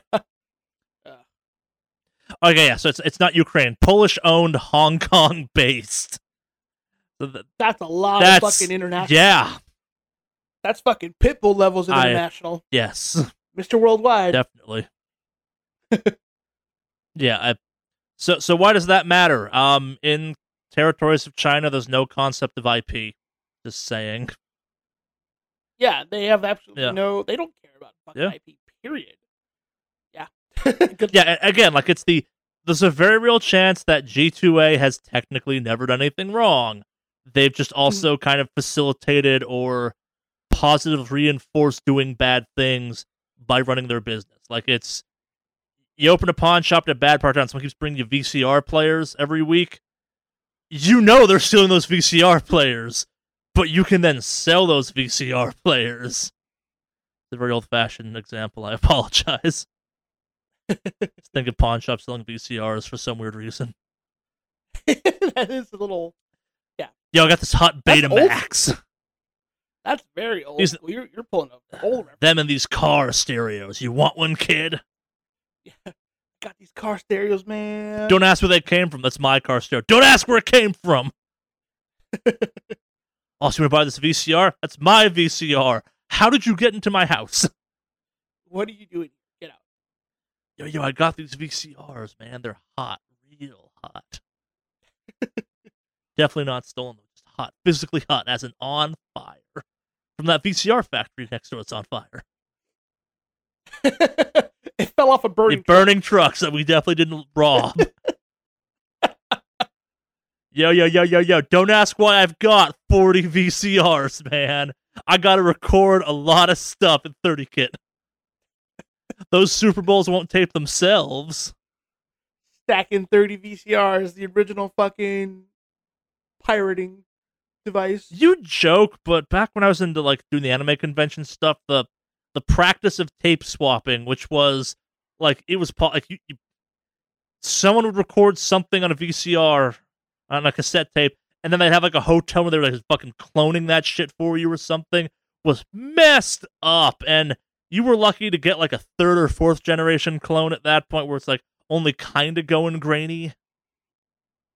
Okay, yeah, so it's it's not Ukraine, Polish owned, Hong Kong based. So th- That's a lot That's- of fucking international. yeah, That's fucking pitbull levels of I- international. yes, Mr. Worldwide. definitely. yeah, I, so so why does that matter? Um, in territories of China, there's no concept of IP. Just saying. Yeah, they have absolutely Yeah. no. They don't care about fucking Yeah. IP. Period. Yeah. Yeah, again, like it's the there's a very real chance that G2A has technically never done anything wrong. They've just mm-hmm. also kind of facilitated or positive reinforced doing bad things by running their business. Like it's you open a pawn shop at a bad part of town, someone keeps bringing you VCR players every week. You know they're stealing those VCR players, but you can then sell those VCR players. It's a very old fashioned example. I apologize. Just think of pawn shops selling VCRs for some weird reason. that is a little. Yeah. Yo, I got this hot That's old. Betamax. That's very old. These- school. You're you're pulling a old reference. Them and these car stereos. You want one, kid? Yeah. Got these car stereos, man. Don't ask where they came from. That's my car stereo. Don't ask where it came from. Also, you want to buy this VCR? That's my VCR. How did you get into my house? What are you doing? Get out. Yo, yo, I got these VCRs, man. They're hot, real hot. Definitely not stolen, though. Just hot, physically hot, as in on fire. From that VCR factory next door, it's on fire. it fell off a burning. In burning trucks that we definitely didn't rob. Yo, yo, yo, yo, yo. Don't ask why I've got 40 VCRs, man. I got to record a lot of stuff in 30 kit. Those Super Bowls won't tape themselves. stacking 30 VCRs, the original fucking pirating device. You joke, but back when I was into like doing the anime convention stuff, the the practice of tape swapping, which was like it was like you, you someone would record something on a VCR on a cassette tape, and then they'd have like a hotel where they were like fucking cloning that shit for you or something. Was messed up, and you were lucky to get like a third or fourth generation clone at that point, where it's like only kind of going grainy.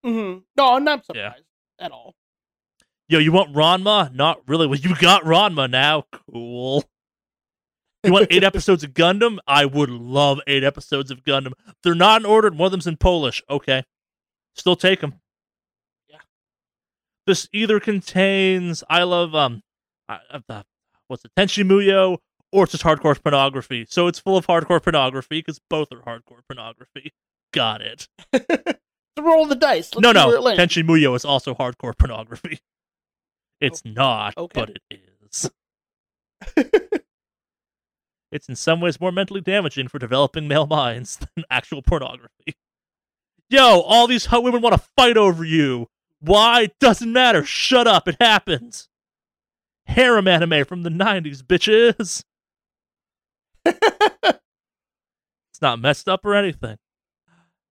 Mm-hmm. No, I'm not Yeah. surprised at all. Yo, you want Ranma? Not really. Well, you got Ranma now. Cool. You want eight episodes of Gundam? I would love eight episodes of Gundam. They're not in order, one of them's in Polish. Okay. Still take them. This either contains I love um, I, uh, the what's it, Tenchi Muyo, or it's just hardcore pornography. So it's full of hardcore pornography because both are hardcore pornography. Got it. roll the dice. Let's no, no. where it lands. Tenchi Muyo is also hardcore pornography. It's not, okay. but it is. It's in some ways more mentally damaging for developing male minds than actual pornography. Yo, all these hot women want to fight over you. Why? Doesn't matter. Shut up. It happens. Harem anime from the 90s, bitches. It's not messed up or anything.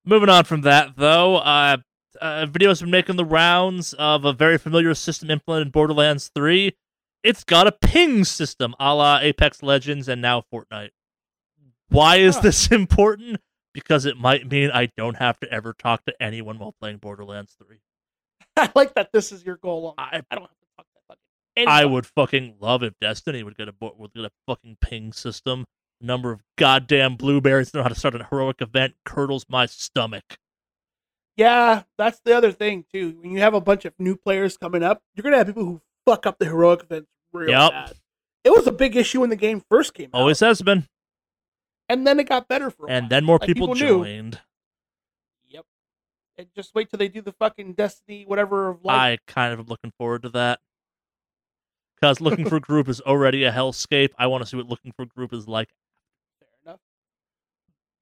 Moving on from that, though, uh, uh, has been making the rounds of a very familiar system implemented in Borderlands 3. It's got a ping system, a la Apex Legends and now Fortnite. Why is this important? Because it might mean I don't have to ever talk to anyone while playing Borderlands 3. I like that this is your goal. On I I don't have to talk to fucking I would fucking love if Destiny would get a would get a fucking ping system. Number of goddamn blueberries to know how to start a heroic event curdles my stomach. Yeah, that's the other thing too. When you have a bunch of new players coming up, you're gonna have people who fuck up the heroic events real Yep. bad. It was a big issue when the game first came out, Always has been. and then it got better for a And while. then more Like, people, knew. joined. Yep. And just wait till they do the fucking Destiny whatever of life. I kind of am looking forward to that. Because looking for group is already a hellscape. I want to see what looking for group is like. Fair enough.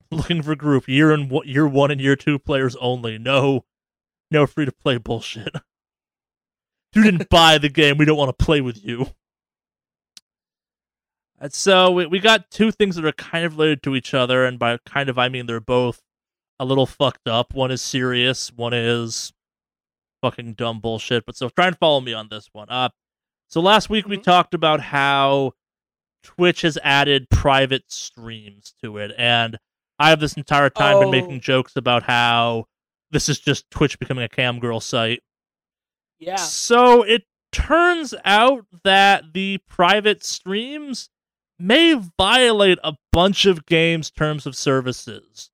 Looking for group year and one- year one and year two players only. No, no free to play bullshit. You didn't buy the game, we don't want to play with you. And so we, we got two things that are kind of related to each other, and by kind of I mean they're both a little fucked up. One is serious, one is fucking dumb bullshit. But so try and follow me on this one. Uh, so last week we Mhm. talked about how Twitch has added private streams to it, and I have this entire time been Oh. making jokes about how this is just Twitch becoming a cam girl site. Yeah. So it turns out that the private streams may violate a bunch of games' terms of services.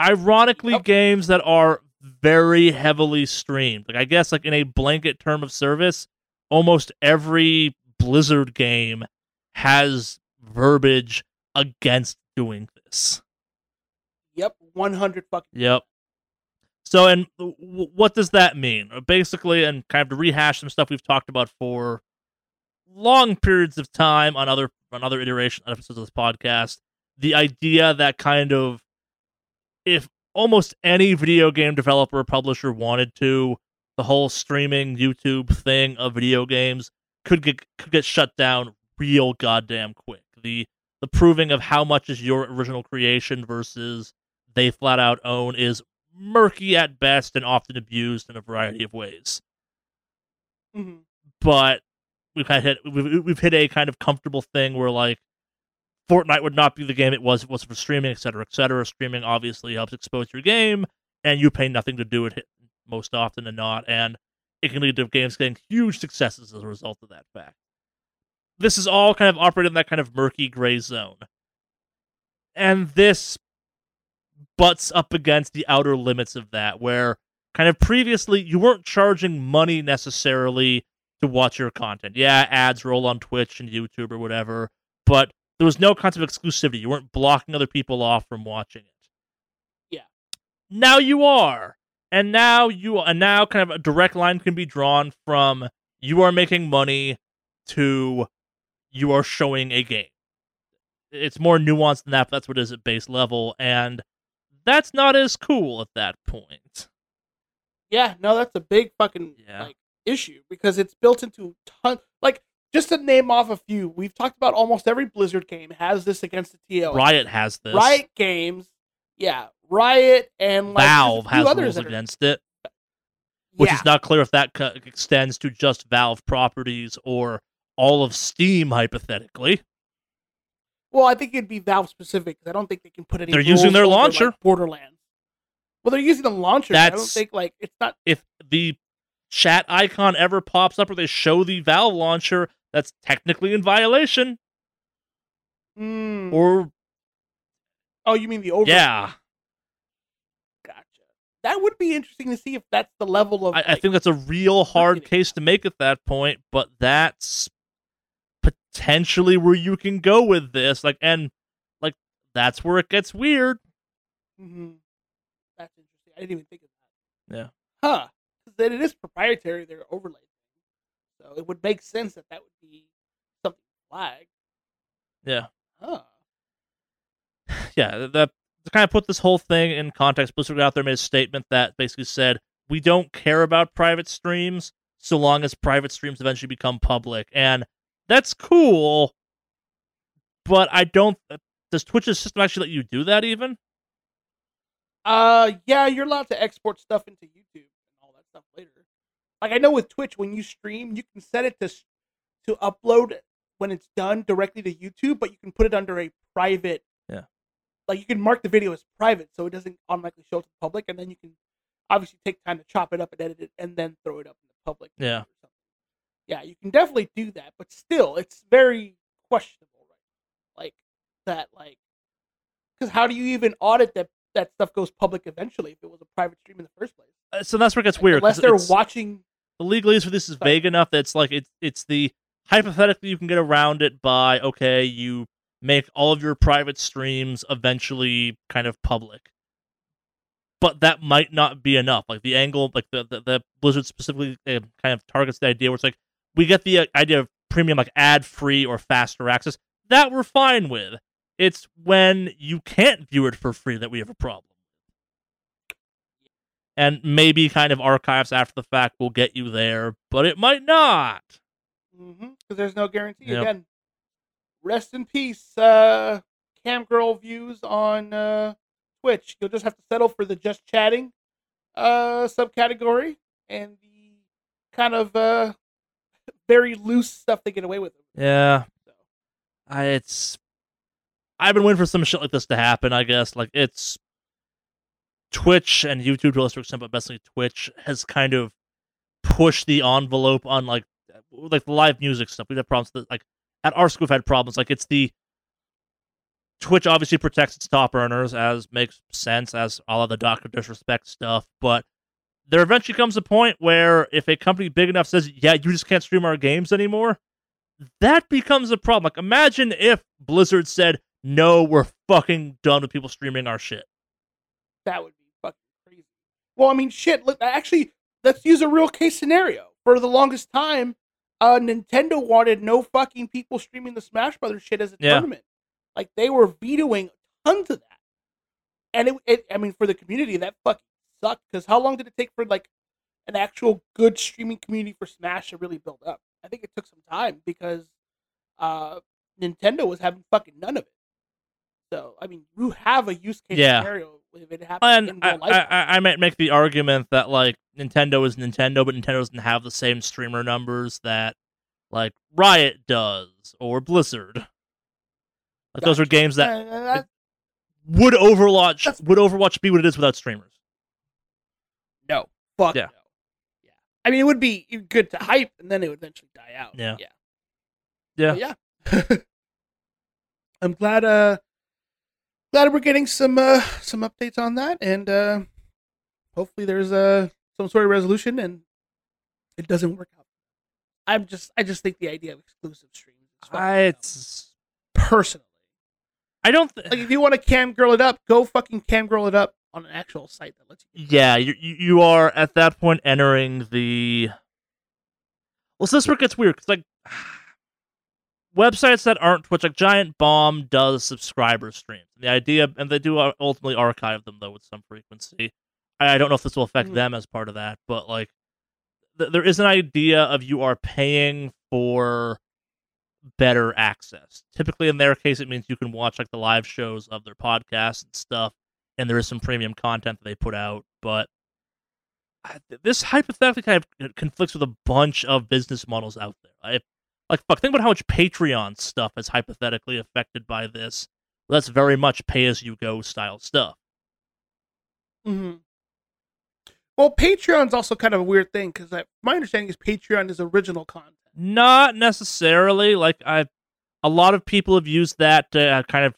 Ironically, Yep. games that are very heavily streamed. Like I guess like in a blanket term of service, almost every Blizzard game has verbiage against doing this. Yep. One hundred fucking. Yep. So, and w- w- what does that mean? Uh, Basically, and kind of to rehash some stuff we've talked about for long periods of time on other on other iteration episodes of this podcast, the idea that kind of if almost any video game developer or publisher wanted to, the whole streaming YouTube thing of video games could get could get shut down real goddamn quick. The the proving of how much is your original creation versus they flat out own is murky at best and often abused in a variety of ways. Mhm. But we've had hit we've, we've hit a kind of comfortable thing where like Fortnite would not be the game it was it wasn't for streaming, et cetera, et cetera. Streaming obviously helps expose your game, and you pay nothing to do it most often than not, and it can lead to games getting huge successes as a result of that fact. This is all kind of operating in that kind of murky gray zone. And this butts up against the outer limits of that, where kind of previously you weren't charging money necessarily to watch your content. Yeah, ads roll on Twitch and YouTube or whatever, but there was no concept of exclusivity. You weren't blocking other people off from watching it. Yeah. Now you are. And now you and now kind of a direct line can be drawn from you are making money to you are showing a game. It's more nuanced than that, but that's what it is at base level, and that's not as cool at that point. Yeah, no, that's a big fucking Yeah. like issue because it's built into ton. Like just to name off a few, we've talked about almost every Blizzard game has this against the TO. Riot has this. Riot games, yeah, Riot and like, Valve has others rules are- against it, which yeah. is not clear if that co- extends to just Valve properties or all of Steam, hypothetically. Well, I think it'd be Valve specific I don't think they can put any. They're using their launcher. like, Borderlands. Well, they're using the launcher. I don't That's- think like it's not. If the chat icon ever pops up or they show the Valve launcher, that's technically in violation. Mm, Or oh, you mean the over? yeah, gotcha. That would be interesting to see if that's the level of. I, I think that's a real hard case to make at that point, but that's potentially where you can go with this. Like, and like that's where it gets weird. Mm-hmm. That's interesting. I didn't even think of that. Yeah. Huh. then it is proprietary. Their overlay, thing. So it would make sense that that would be something flagged. Yeah. Huh? yeah, that to kind of put this whole thing in context, Blizzard out there made a statement that basically said, "We don't care about private streams so long as private streams eventually become public," and that's cool. But I don't. Does Twitch's system actually let you do that? Even Uh, yeah, you're allowed to export stuff into YouTube and all that stuff later. Like I know with Twitch, when you stream, you can set it to to upload when it's done directly to YouTube, but you can put it under a private. Yeah. Like you can mark the video as private, so it doesn't automatically show to the public, and then you can obviously take time to chop it up and edit it, and then throw it up in the public. Yeah. Yeah, you can definitely do that, but still, it's very questionable, right? Like that, like, because how do you even audit that that stuff goes public eventually if it was a private stream in the first place? Uh, so that's where it gets weird. Unless they're it's- watching. The legalese for this is vague enough that it's like it's it's the hypothetically you can get around it by okay you make all of your private streams eventually kind of public. But that might not be enough. Like the angle like the the, the blizzard specifically kind of targets the idea where it's like we get the uh, idea of premium like ad free or faster access. That we're fine with. It's when you can't view it for free that we have a problem and maybe kind of archives after the fact will get you there, but it might not. Because there's no guarantee. Yep. Again, rest in peace, uh, cam girl views on uh, Twitch. You'll just have to settle for the just chatting uh, subcategory and the kind of uh, very loose stuff they get away with. Yeah, So, I, it's. I've been waiting for some shit like this to happen. I guess like it's Twitch and YouTube to a lesser extent, but basically Twitch has kind of pushed the envelope on like like the live music stuff. We've had problems that like at our school we've had problems. Like it's the Twitch obviously protects its top earners, as makes sense, as all of the Doctor Disrespect stuff. But there eventually comes a point where if a company big enough says, "Yeah, you just can't stream our games anymore," that becomes a problem. Like imagine if Blizzard said, "No, we're fucking done with people streaming our shit." that would be. Well, I mean, shit. Look, actually, let's use a real case scenario. For the longest time, uh, Nintendo wanted no fucking people streaming the Smash Brothers shit as a Yeah. tournament. Like they were vetoing tons of that, and it, it I mean, for the community, that fucking sucked. Because how long did it take for like an actual good streaming community for Smash to really build up? I think it took some time because uh, Nintendo was having fucking none of it. So I mean, you have a use case Yeah. scenario if it happens And I, life. I, I, might make the argument that like Nintendo is Nintendo, but Nintendo doesn't have the same streamer numbers that like Riot does or Blizzard. Like those are games that Uh, that- would Overwatch That's- would Overwatch be what it is without streamers? no, fuck Yeah. no. Yeah, I mean, it would be good to hype, and then it would eventually die out. Yeah. yeah, Yeah. But yeah. I'm glad. Uh, glad we're getting some uh some updates on that, and uh, hopefully there's uh some sort of resolution, and it doesn't work out. I'm just, I just think the idea of exclusive streams is fucking I, it's personally. I don't. Th- Like, if you want to cam girl it up, go fucking cam girl it up on an actual site that lets you. yeah, you you are at that point entering the. Well, so this where it gets weird. 'cause, like websites that aren't Twitch, like Giant Bomb does subscriber streams. The idea, and they do uh, ultimately archive them though with some frequency. I, I don't know if this will affect Mhm. them as part of that, but like th- there is an idea of you are paying for better access. Typically, in their case, it means you can watch like the live shows of their podcasts and stuff, and there is some premium content that they put out. But I- this hypothetically kind of conflicts with a bunch of business models out there. I, like, fuck, think about how much Patreon stuff is hypothetically affected by this. That's very much pay as you go style stuff. Mm-hmm. Well, Patreon's also kind of a weird thing because my understanding is Patreon is original content. Not necessarily. Like I, a lot of people have used that to uh, kind of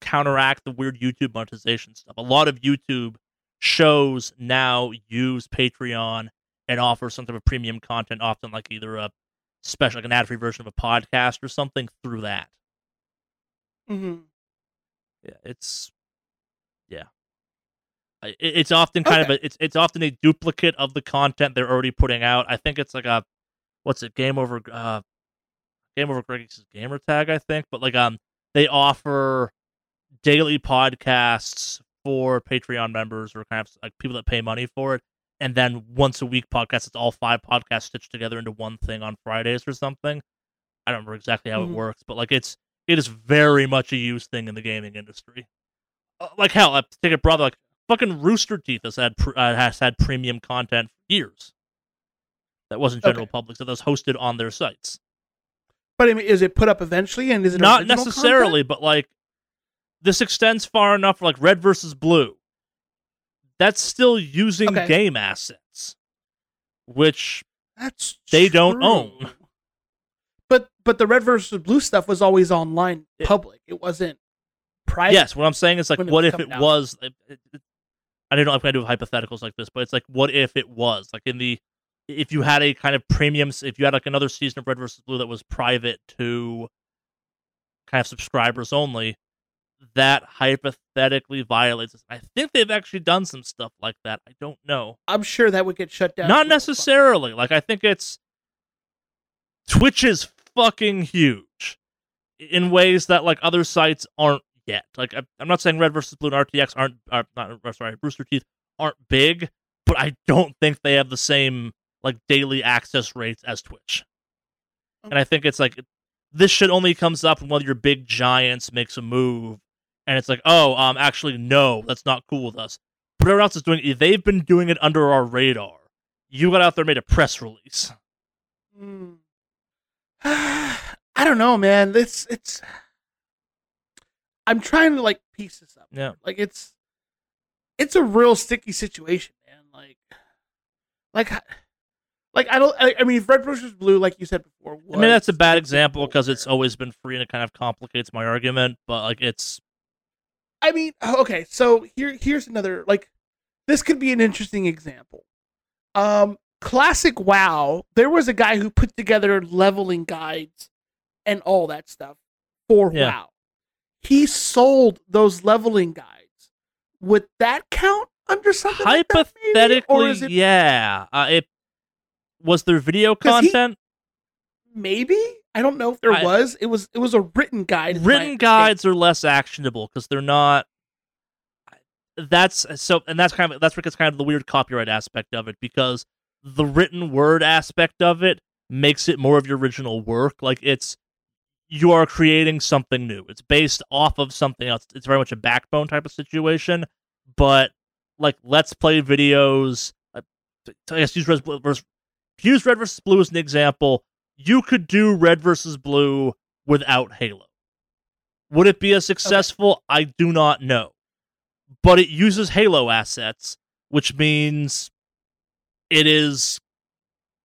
counteract the weird YouTube monetization stuff. A lot of YouTube shows now use Patreon and offer some type of premium content, often like either a special, like an ad-free version of a podcast or something through that. Mm-hmm. Yeah, it's yeah. It- It's often kind of a it's it's often a duplicate of the content they're already putting out. I think it's like a what's it game over uh game over Greg's gamer tag I think, but like um they offer daily podcasts for Patreon members or kind of like people that pay money for it, and then once a week podcast. It's all five podcasts stitched together into one thing on Fridays or something. I don't remember exactly how Mhm. it works, but like it's it is very much a used thing in the gaming industry. Uh, like hell, I take it brother, like fucking Rooster Teeth has had pr- uh, has had premium content for years. That wasn't general Okay. public, so that was hosted on their sites. But I mean, is it put up eventually, and is it Not necessarily, but like this extends far enough for like Red versus Blue. That's still using Okay. game assets, which? That's They don't own. But but the red versus blue stuff was always online, It- public. It wasn't private. yes, what I'm saying is like, what if it out. was? It, it- I don't know if I do hypotheticals like this, but it's like, what if it was like in the if you had a kind of premium, if you had like another season of Red versus Blue that was private to kind of subscribers only, that hypothetically violates. this. I think they've actually done some stuff like that. I don't know. I'm sure that would get shut down. Not necessarily. Like I think it's Twitch is fucking huge in ways that like other sites aren't yet. Like I- I'm not saying Red versus Blue and RTX aren't are not sorry Rooster Teeth aren't big, but I don't think they have the same like daily access rates as Twitch. And I think it's like this shit only comes up when one of your big giants makes a move, and it's like, oh, um, actually, no, that's not cool with us. But everyone else is doing it. They've been doing it under our radar. You got out there and made a press release. Mm. I don't know, man. It's it's. I'm trying to like piece this up. Yeah. Like it's, it's a real sticky situation, man. Like, like, like I don't. I, I mean, Red versus Blue, like you said before. I mean, that's a bad example because it's always been free and it kind of complicates my argument. But like, it's I mean, oh, okay, so here here's another like this could be an interesting example. Um classic WoW, there was a guy who put together leveling guides and all that stuff for Yeah. WoW. He sold those leveling guides. Would that count under something like maybe? hypothetically, or is it yeah. Uh, it was there video 'Cause he- content. maybe? I don't know if there I- was. It was it was a written guide. written guides are less actionable because they're not that's so and that's kind of that's because kind of the weird copyright aspect of it because the written word aspect of it makes it more of your original work like it's you are creating something new it's based off of something else it's very much a backbone type of situation but like let's play videos uh, i guess use red, versus, use red versus blue as an example you could do red versus blue without Halo. Would it be as successful? I do not know. But it uses Halo assets, which means it is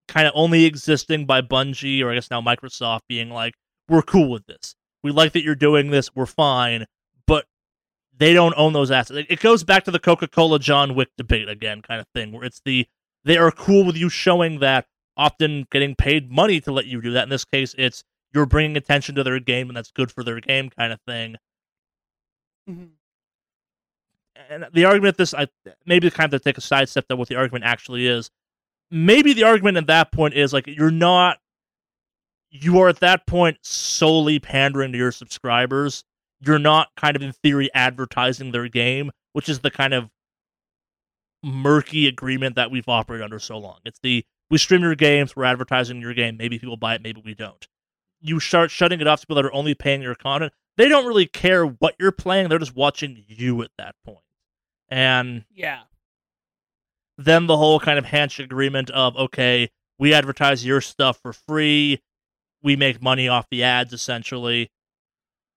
kind of only existing by Bungie or I guess now Microsoft being like, we're cool with this. We like that you're doing this. We're fine. But they don't own those assets. It goes back to the Coca Cola John Wick debate again, kind of thing, where it's the they are cool with you showing that, often getting paid money to let you do that. In this case, it's you're bringing attention to their game and that's good for their game, kind of thing. Mm-hmm. And the argument this, I maybe kind of take a sidestep to what the argument actually is. Maybe the argument at that point is like you're not, you are at that point solely pandering to your subscribers. You're not kind of in theory advertising their game, which is the kind of murky agreement that we've operated under so long. It's the we stream your games, we're advertising your game. Maybe people buy it, maybe we don't. You start shutting it off to people that are only paying your content. They don't really care what you're playing. They're just watching you at that point. And yeah, then the whole kind of handshake agreement of okay, we advertise your stuff for free, we make money off the ads essentially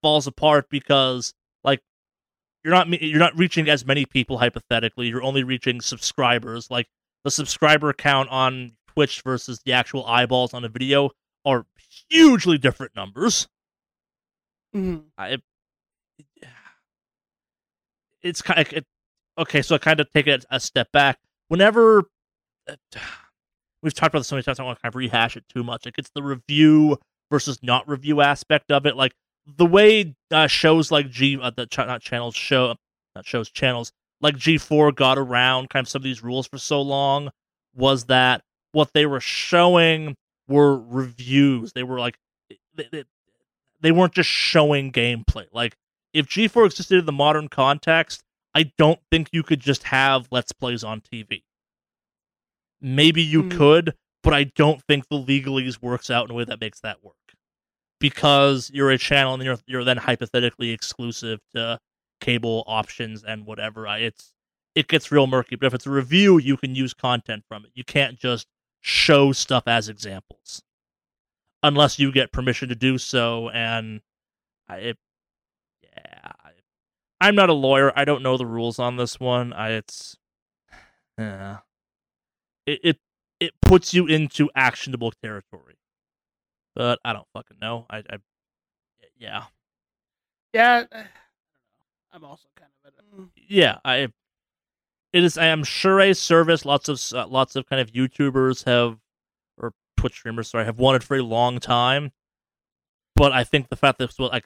falls apart because like you're not you're not reaching as many people hypothetically. You're only reaching subscribers. Like the subscriber count on Twitch versus the actual eyeballs on a video are hugely different numbers. mm-hmm. I, it's kind of it, okay. So I kind of take it a step back. Whenever uh, we've talked about this so many times, I don't want to kind of rehash it too much. Like it's the review versus not review aspect of it. Like the way uh, shows like G, uh, the ch- not channels show, not shows channels like G4 got around kind of some of these rules for so long was that what they were showing were reviews. They were like they, they, they weren't just showing gameplay. Like if G4 existed in the modern context, I don't think you could just have let's plays on TV. Maybe you Mm. could, but I don't think the legalese works out in a way that makes that work. Because you're a channel and you're you're then hypothetically exclusive to cable options and whatever. I, it's it gets real murky. But if it's a review, you can use content from it. You can't just show stuff as examples unless you get permission to do so. And I, it, yeah, I, I'm not a lawyer. I don't know the rules on this one. I, it's, yeah, it, it it puts you into actionable territory. But I don't fucking know. I, I yeah, yeah. uh, I'm also kind of a, yeah. I it is. I am sure a service. Lots of uh, lots of kind of YouTubers have or Twitch streamers, sorry, have wanted for a long time. But I think the fact that well, like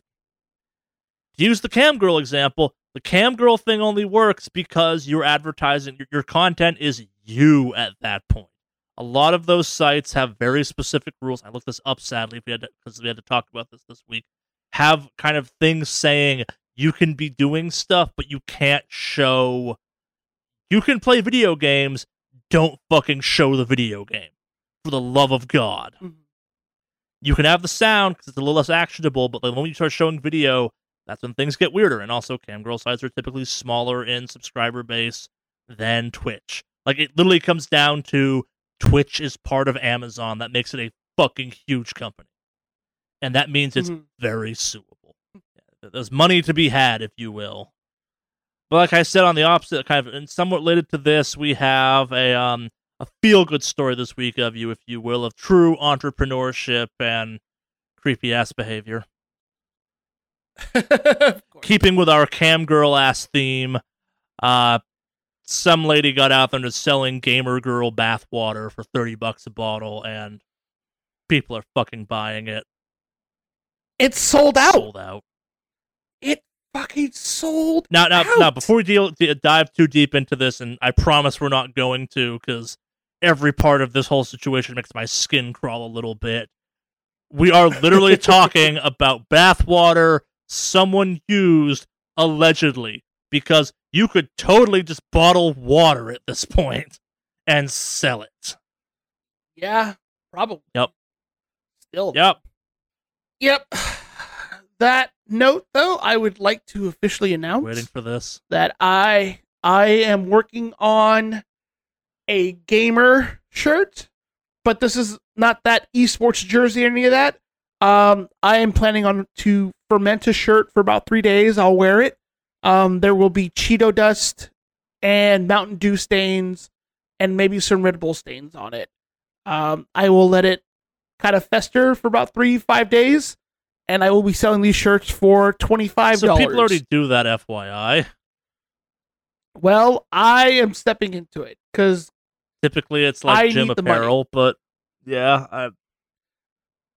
use the cam girl example, the cam girl thing only works because you're advertising your, your content is you at that point. A lot of those sites have very specific rules. I looked this up sadly because we had to talk about this this week. Have kind of things saying you can be doing stuff, but you can't show. You can play video games. Don't fucking show the video game, for the love of God. Mhm. You can have the sound because it's a little less actionable, but the moment you start showing video, that's when things get weirder. And also, camgirl sites are typically smaller in subscriber base than Twitch. Like it literally comes down to Twitch is part of Amazon. That makes it a fucking huge company, and that means it's Mhm. very suable. There's money to be had, if you will. But like I said, on the opposite, kind of, and somewhat related to this, we have a um a feel good story this week of you, if you will, of true entrepreneurship and creepy ass behavior. Keeping with our cam girl ass theme, uh, some lady got out there and is selling gamer girl bathwater for thirty bucks a bottle, and people are fucking buying it. It's sold out. Sold out. It fucking sold. Now, now, out. now, before we deal, dive too deep into this, and I promise we're not going to, because every part of this whole situation makes my skin crawl a little bit. We are literally talking about bathwater someone used allegedly, because you could totally just bottle water at this point and sell it. Yeah, probably. Yep. Still. Yep. Yep. That note, though, I would like to officially announce Waiting for this. that I I am working on a gamer shirt, but this is not that esports jersey or any of that. Um, I am planning on to ferment a shirt for about three days. I'll wear it. Um, there will be Cheeto dust and Mountain Dew stains and maybe some Red Bull stains on it. Um, I will let it kind of fester for about three, five days, and I will be selling these shirts for twenty five dollars. So people already do that, FYI. Well, I am stepping into it because Typically, it's like I gym apparel, but yeah, I,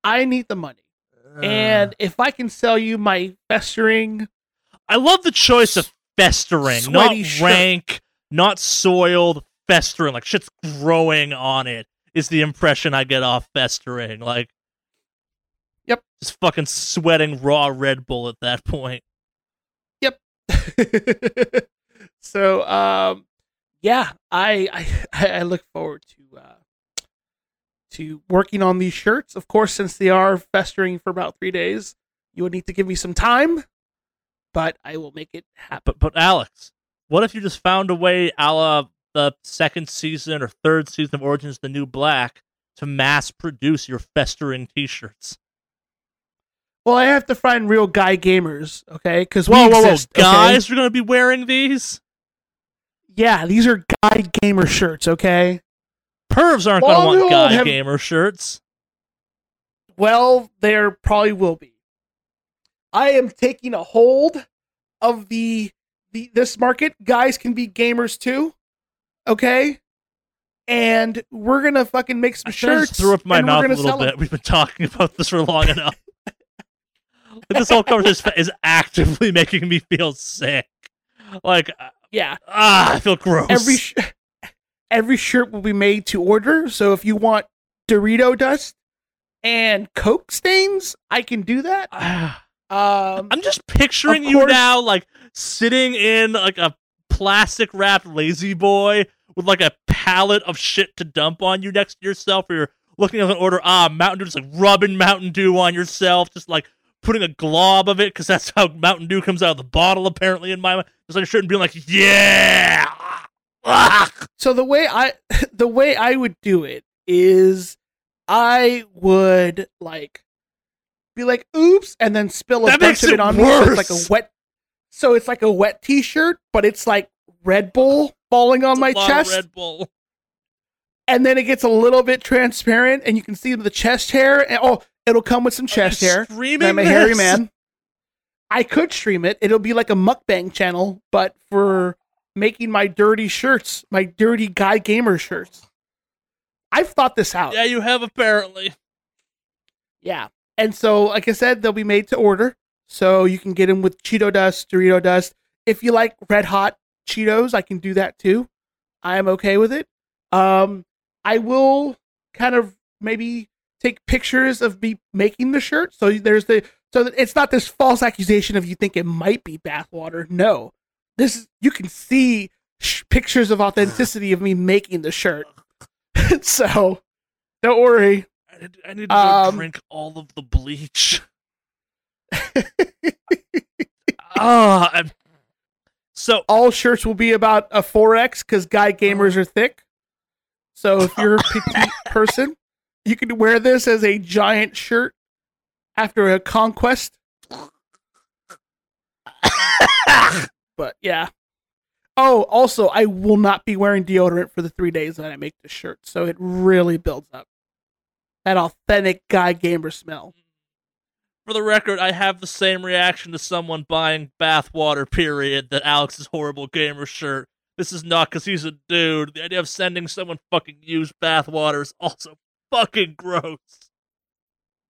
I need the money. And if I can sell you my festering, I love the choice of festering, not shirt. rank, not soiled, festering. Like shit's growing on it. Is the impression I get off festering? Like. Just fucking sweating raw Red Bull at that point. Yep. so um, yeah, I I I look forward to uh, to working on these shirts. Of course, since they are festering for about three days, you would need to give me some time, but I will make it happen. But but Alex, what if you just found a way, a la the second season or third season of Orange Is the New Black, to mass produce your festering T-shirts? Well, I have to find real guy gamers, okay? Because Whoa, whoa, whoa, exist, okay? guys are gonna be wearing these. Yeah, these are guy gamer shirts, okay? Pervs aren't Well, gonna want guy have- gamer shirts. Well, there probably will be. I am taking a hold of the the this market. Guys can be gamers too. Okay? And we're gonna fucking make some I shirts. threw up my mouth a little bit. We've been talking about this for long enough. This whole conversation is actively making me feel sick. Like, uh, Yeah. ah, I feel gross. Every sh- every shirt will be made to order. So if you want Dorito dust and Coke stains, I can do that. Um I'm just picturing you course- now, like sitting in like a plastic wrapped lazy boy with like a pallet of shit to dump on you next to yourself, or you're looking at an order. Ah, Mountain Dew, just like rubbing Mountain Dew on yourself, just like putting a glob of it because that's how Mountain Dew comes out of the bottle. Apparently, in my mind, just like a shirt and being like, yeah. Ah! so the way I the way I would do it is I would like be like oops and then spill a That bunch of it it on me so it's like a wet so it's like a wet t-shirt but it's like Red Bull falling on It's my chest Red Bull. and then it gets a little bit transparent and you can see the chest hair and oh it'll come with some chest hair Streaming I'm a hairy man. I could stream it. It'll be like a mukbang channel, but for making my dirty shirts, my dirty guy gamer shirts. I've thought this out. Yeah, you have apparently. Yeah. And so, like I said, they'll be made to order. So you can get them with Cheeto dust, Dorito dust. If you like red hot Cheetos, I can do that too. I am okay with it. Um, I will kind of maybe take pictures of me making the shirt. So there's the so that it's not this false accusation of you think it might be bathwater. No, this is you can see sh- pictures of authenticity of me making the shirt. so don't worry. I need, I need to Um, drink all of the bleach. Ah, so all shirts will be about a 4X because guy gamers are thick. So if you're a petite person, you could wear this as a giant shirt after a conquest. But yeah. Oh, also, I will not be wearing deodorant for the three days that I make this shirt. So it really builds up that authentic guy gamer smell. for the record, I have the same reaction to someone buying bathwater. Period. That Alex's horrible gamer shirt. This is not because he's a dude. The idea of sending someone fucking used bathwater is also fucking gross.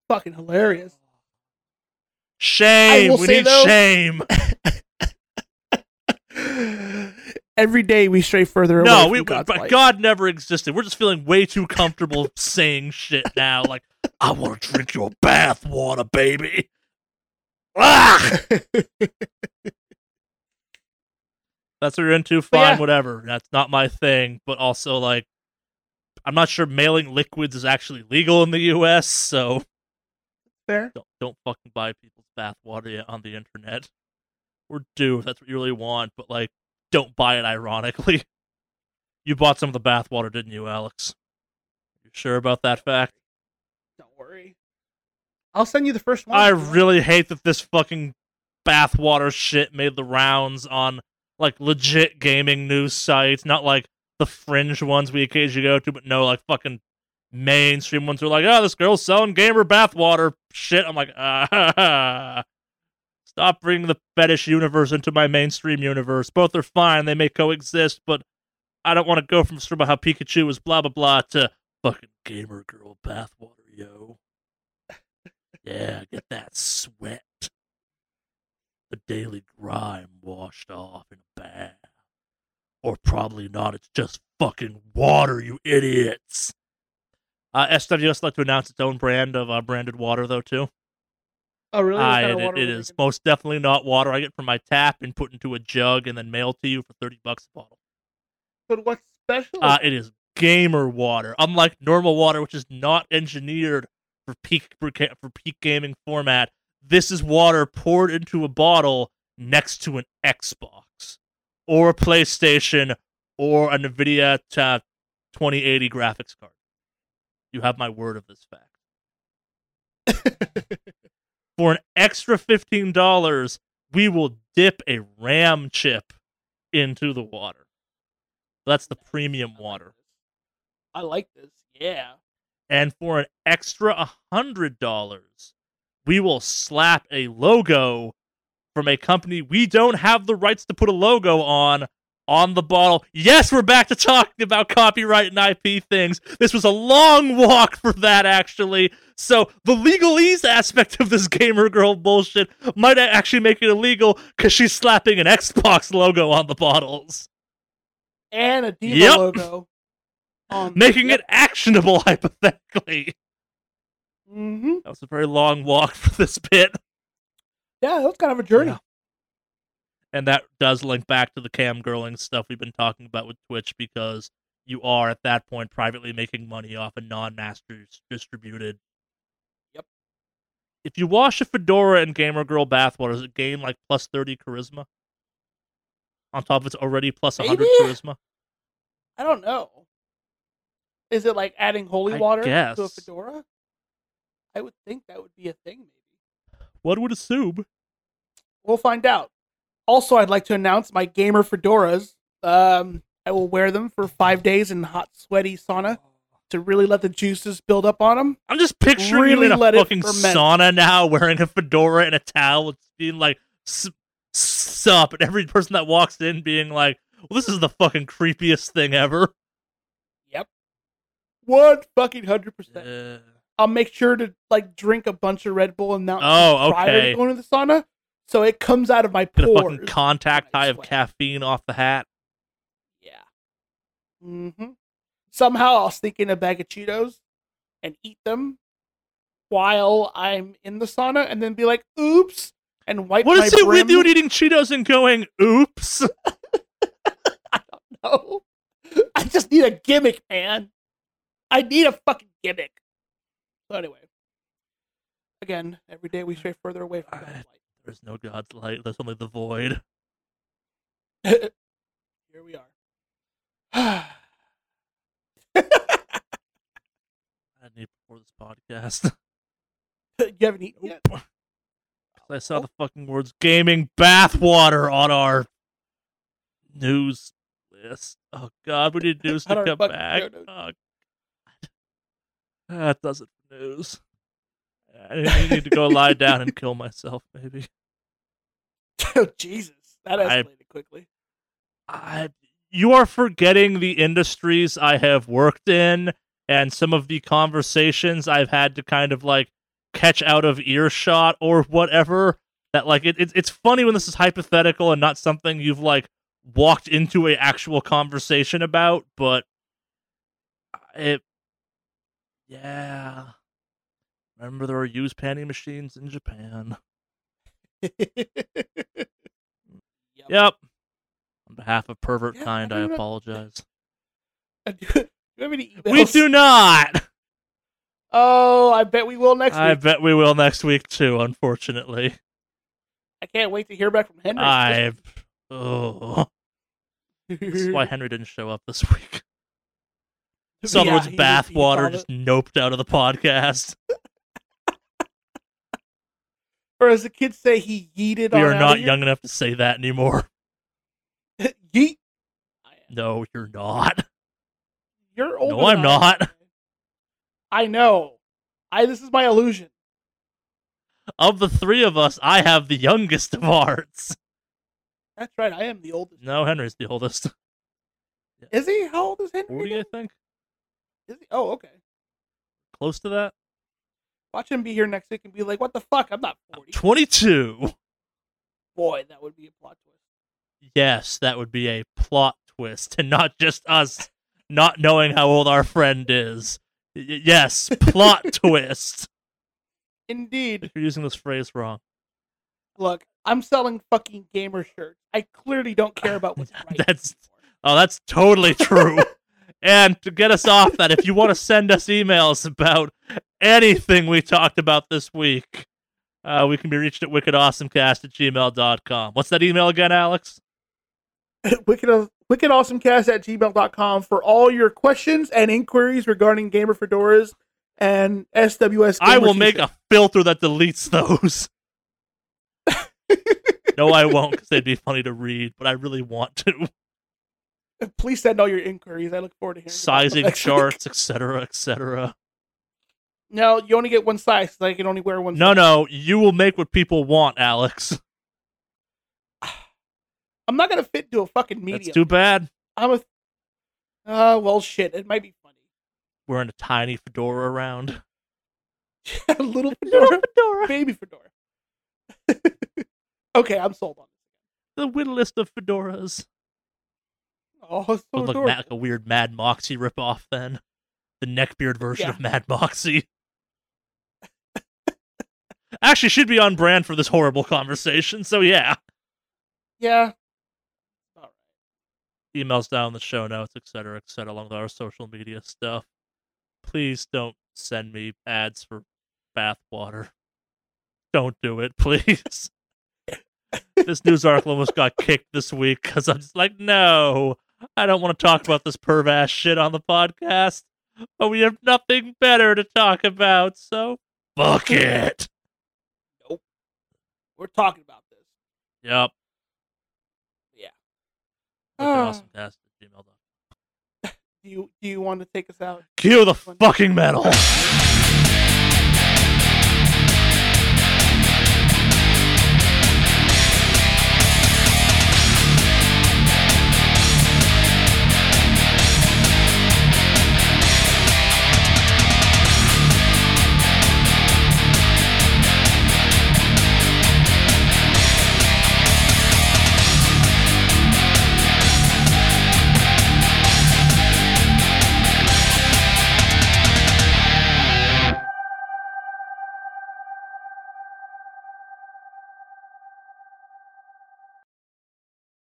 Fucking hilarious. Shame. We need though- shame. Every day we stray further away No, from we, God's but. God never existed. We're just feeling way too comfortable saying shit now. Like, I want to drink your bath water, baby. Ah! That's what you're into. Fine, yeah. whatever. That's not my thing. But also, like, I'm not sure mailing liquids is actually legal in the U.S. So Fair. don't don't fucking buy people's bath water on the internet. Or do if that's what you really want. But like, don't buy it. Ironically, you bought some of the bathwater, didn't you, Alex? You sure about that fact? Don't worry. I'll send you the first one. I if you want. really hate that this fucking bathwater shit made the rounds on like legit gaming news sites, not like the fringe ones we occasionally go to, but no, like fucking mainstream ones are like, oh, this girl's selling gamer bathwater shit. I'm like, ah, stop bringing the fetish universe into my mainstream universe. Both are fine, they may coexist, but I don't want to go from about how Pikachu is blah blah blah to fucking gamer girl bathwater, yo. Yeah, get that sweat. The daily grime washed off in a bath. Or probably not, it's just fucking water, you idiots. Uh, SWS like to announce its own brand of uh, branded water, though, too. Oh, really? It, it- water it we're is most definitely not water I get from my tap and put into a jug and then mailed to you for 30 bucks a bottle. But what's special? Uh, it is gamer water, unlike normal water, which is not engineered for peak for, for peak gaming format. This is water poured into a bottle next to an Xbox or a PlayStation or a NVIDIA ta- 2080 graphics card. You have my word of this fact. For an extra fifteen dollars, we will dip a RAM chip into the water. That's the premium water. I like this. Yeah. And for an extra hundred dollars, we will slap a logo from a company we don't have the rights to put a logo on on the bottle. Yes, we're back to talking about copyright and IP things. This was a long walk for that, actually. So the legalese aspect of this gamer girl bullshit might actually make it illegal because she's slapping an Xbox logo on the bottles, And a Diva Yep. logo. On making it actionable hypothetically. Mm-hmm. That was a very long walk for this bit. Yeah, that's kind of a journey. Yeah. And that does link back to the cam girling stuff we've been talking about with Twitch because you are at that point privately making money off a non-master distributed. Yep. If you wash a fedora in gamer girl bathwater, does it gain like plus thirty charisma? On top of its already plus hundred charisma. I don't know. Is it like adding holy I water to a fedora? I would think that would be a thing, maybe. One would assume. We'll find out. Also, I'd like to announce my gamer fedoras. Um, I will wear them for five days in hot, sweaty sauna to really let the juices build up on them. I'm just picturing Really you in a fucking sauna now, wearing a fedora and a towel, it's being like "S- sup, and every person that walks in being like, "Well, this is the fucking creepiest thing ever." Yep. One fucking hundred percent. I'll make sure to like drink a bunch of Red Bull and Mountain Oh, prior okay. to going to the sauna, so it comes out of my get a pores. fucking contact high of caffeine off the hat. Yeah. Mm-hmm. Somehow I'll sneak in a bag of Cheetos and eat them while I'm in the sauna, and then be like, "Oops," and wipe What is it with you eating Cheetos and going, "Oops"? I don't know. I just need a gimmick, man. I need a fucking gimmick. So anyway, again, every day we stray further away from God's light. There's no God's light. There's only the void. Here we are. I need before this podcast. you haven't eaten yet. Oh, I saw the fucking words "gaming bathwater" on our news list. Oh God, we need news to come back. Oh, God. That does it for news. I I need to go lie down and kill myself. Maybe oh Jesus, that I- escalated quickly. I. You are forgetting the industries I have worked in and some of the conversations I've had to kind of like catch out of earshot or whatever. That like it, it it's funny when this is hypothetical and not something you've like walked into a actual conversation about, but it yeah. Remember there were used panty machines in Japan. Yep. Yep. On behalf of pervert Yeah, kind, I don't apologize. do have any? We do not. Oh, I bet we will next I week. I bet we will next week too. Unfortunately, I can't wait to hear back from Henry. I. Oh, this is why Henry didn't show up this week. So, in other Yeah, words, he- he bathwater just noped out of the podcast. Or as the kids say, he yeeted. We on are not young enough to say that anymore. Yeet. No, you're not. You're old. No, I'm I not. I know. I. This is my illusion. Of the three of us, I have the youngest of hearts. That's right. I am the oldest. No, Henry's the oldest. Is he? How old is Henry? 40, I again? think. Is he? Oh, okay. Close to that. Watch him be here next week and be like, "What the fuck? I'm not 40." 22. Boy, that would be a plot twist. Yes, that would be a plot twist, and not just us not knowing how old our friend is. Y- yes, plot twist. Indeed. You're using this phrase wrong. Look, I'm selling fucking gamer shirts. I clearly don't care about what's right. That's- Oh, that's totally true. and to get us off that, if you want to send us emails about anything we talked about this week, uh, we can be reached at wickedawesomecast at gmail.com. What's that email again, Alex? Wicked, wickedawesomecast at gmail.com for all your questions and inquiries regarding Gamer Fedoras and SWS. I will make a filter that deletes those. no, I won't because they'd be funny to read, but I really want to. Please send all your inquiries. I look forward to hearing. Sizing charts, etc., etc. No, you only get one size. So I can only wear one. No, size. no, you will make what people want, Alex. I'm not gonna fit into a fucking medium. That's too bad. I'm a. Uh, well, shit. It might be funny. Wearing a tiny fedora around. a little fedora, fedora. baby fedora. okay, I'm sold on it. The whittlest of fedoras. Oh, so Would look like a weird Mad Moxxi ripoff then. The neckbeard version Yeah. of Mad Moxxi. Actually, should be on brand for this horrible conversation. So yeah, Yeah. All right. emails down in the show notes, etc., etc., along with our social media stuff. Please don't send me ads for bathwater. Don't do it, please. this news article almost got kicked this week because I'm just like, no, I don't want to talk about this perv ass shit on the podcast. But we have nothing better to talk about, so fuck it. We're talking about this. Yep. Yeah. Wicked uh. awesome cast at gmail.com. Do you do you want to take us out? Cue the fucking metal.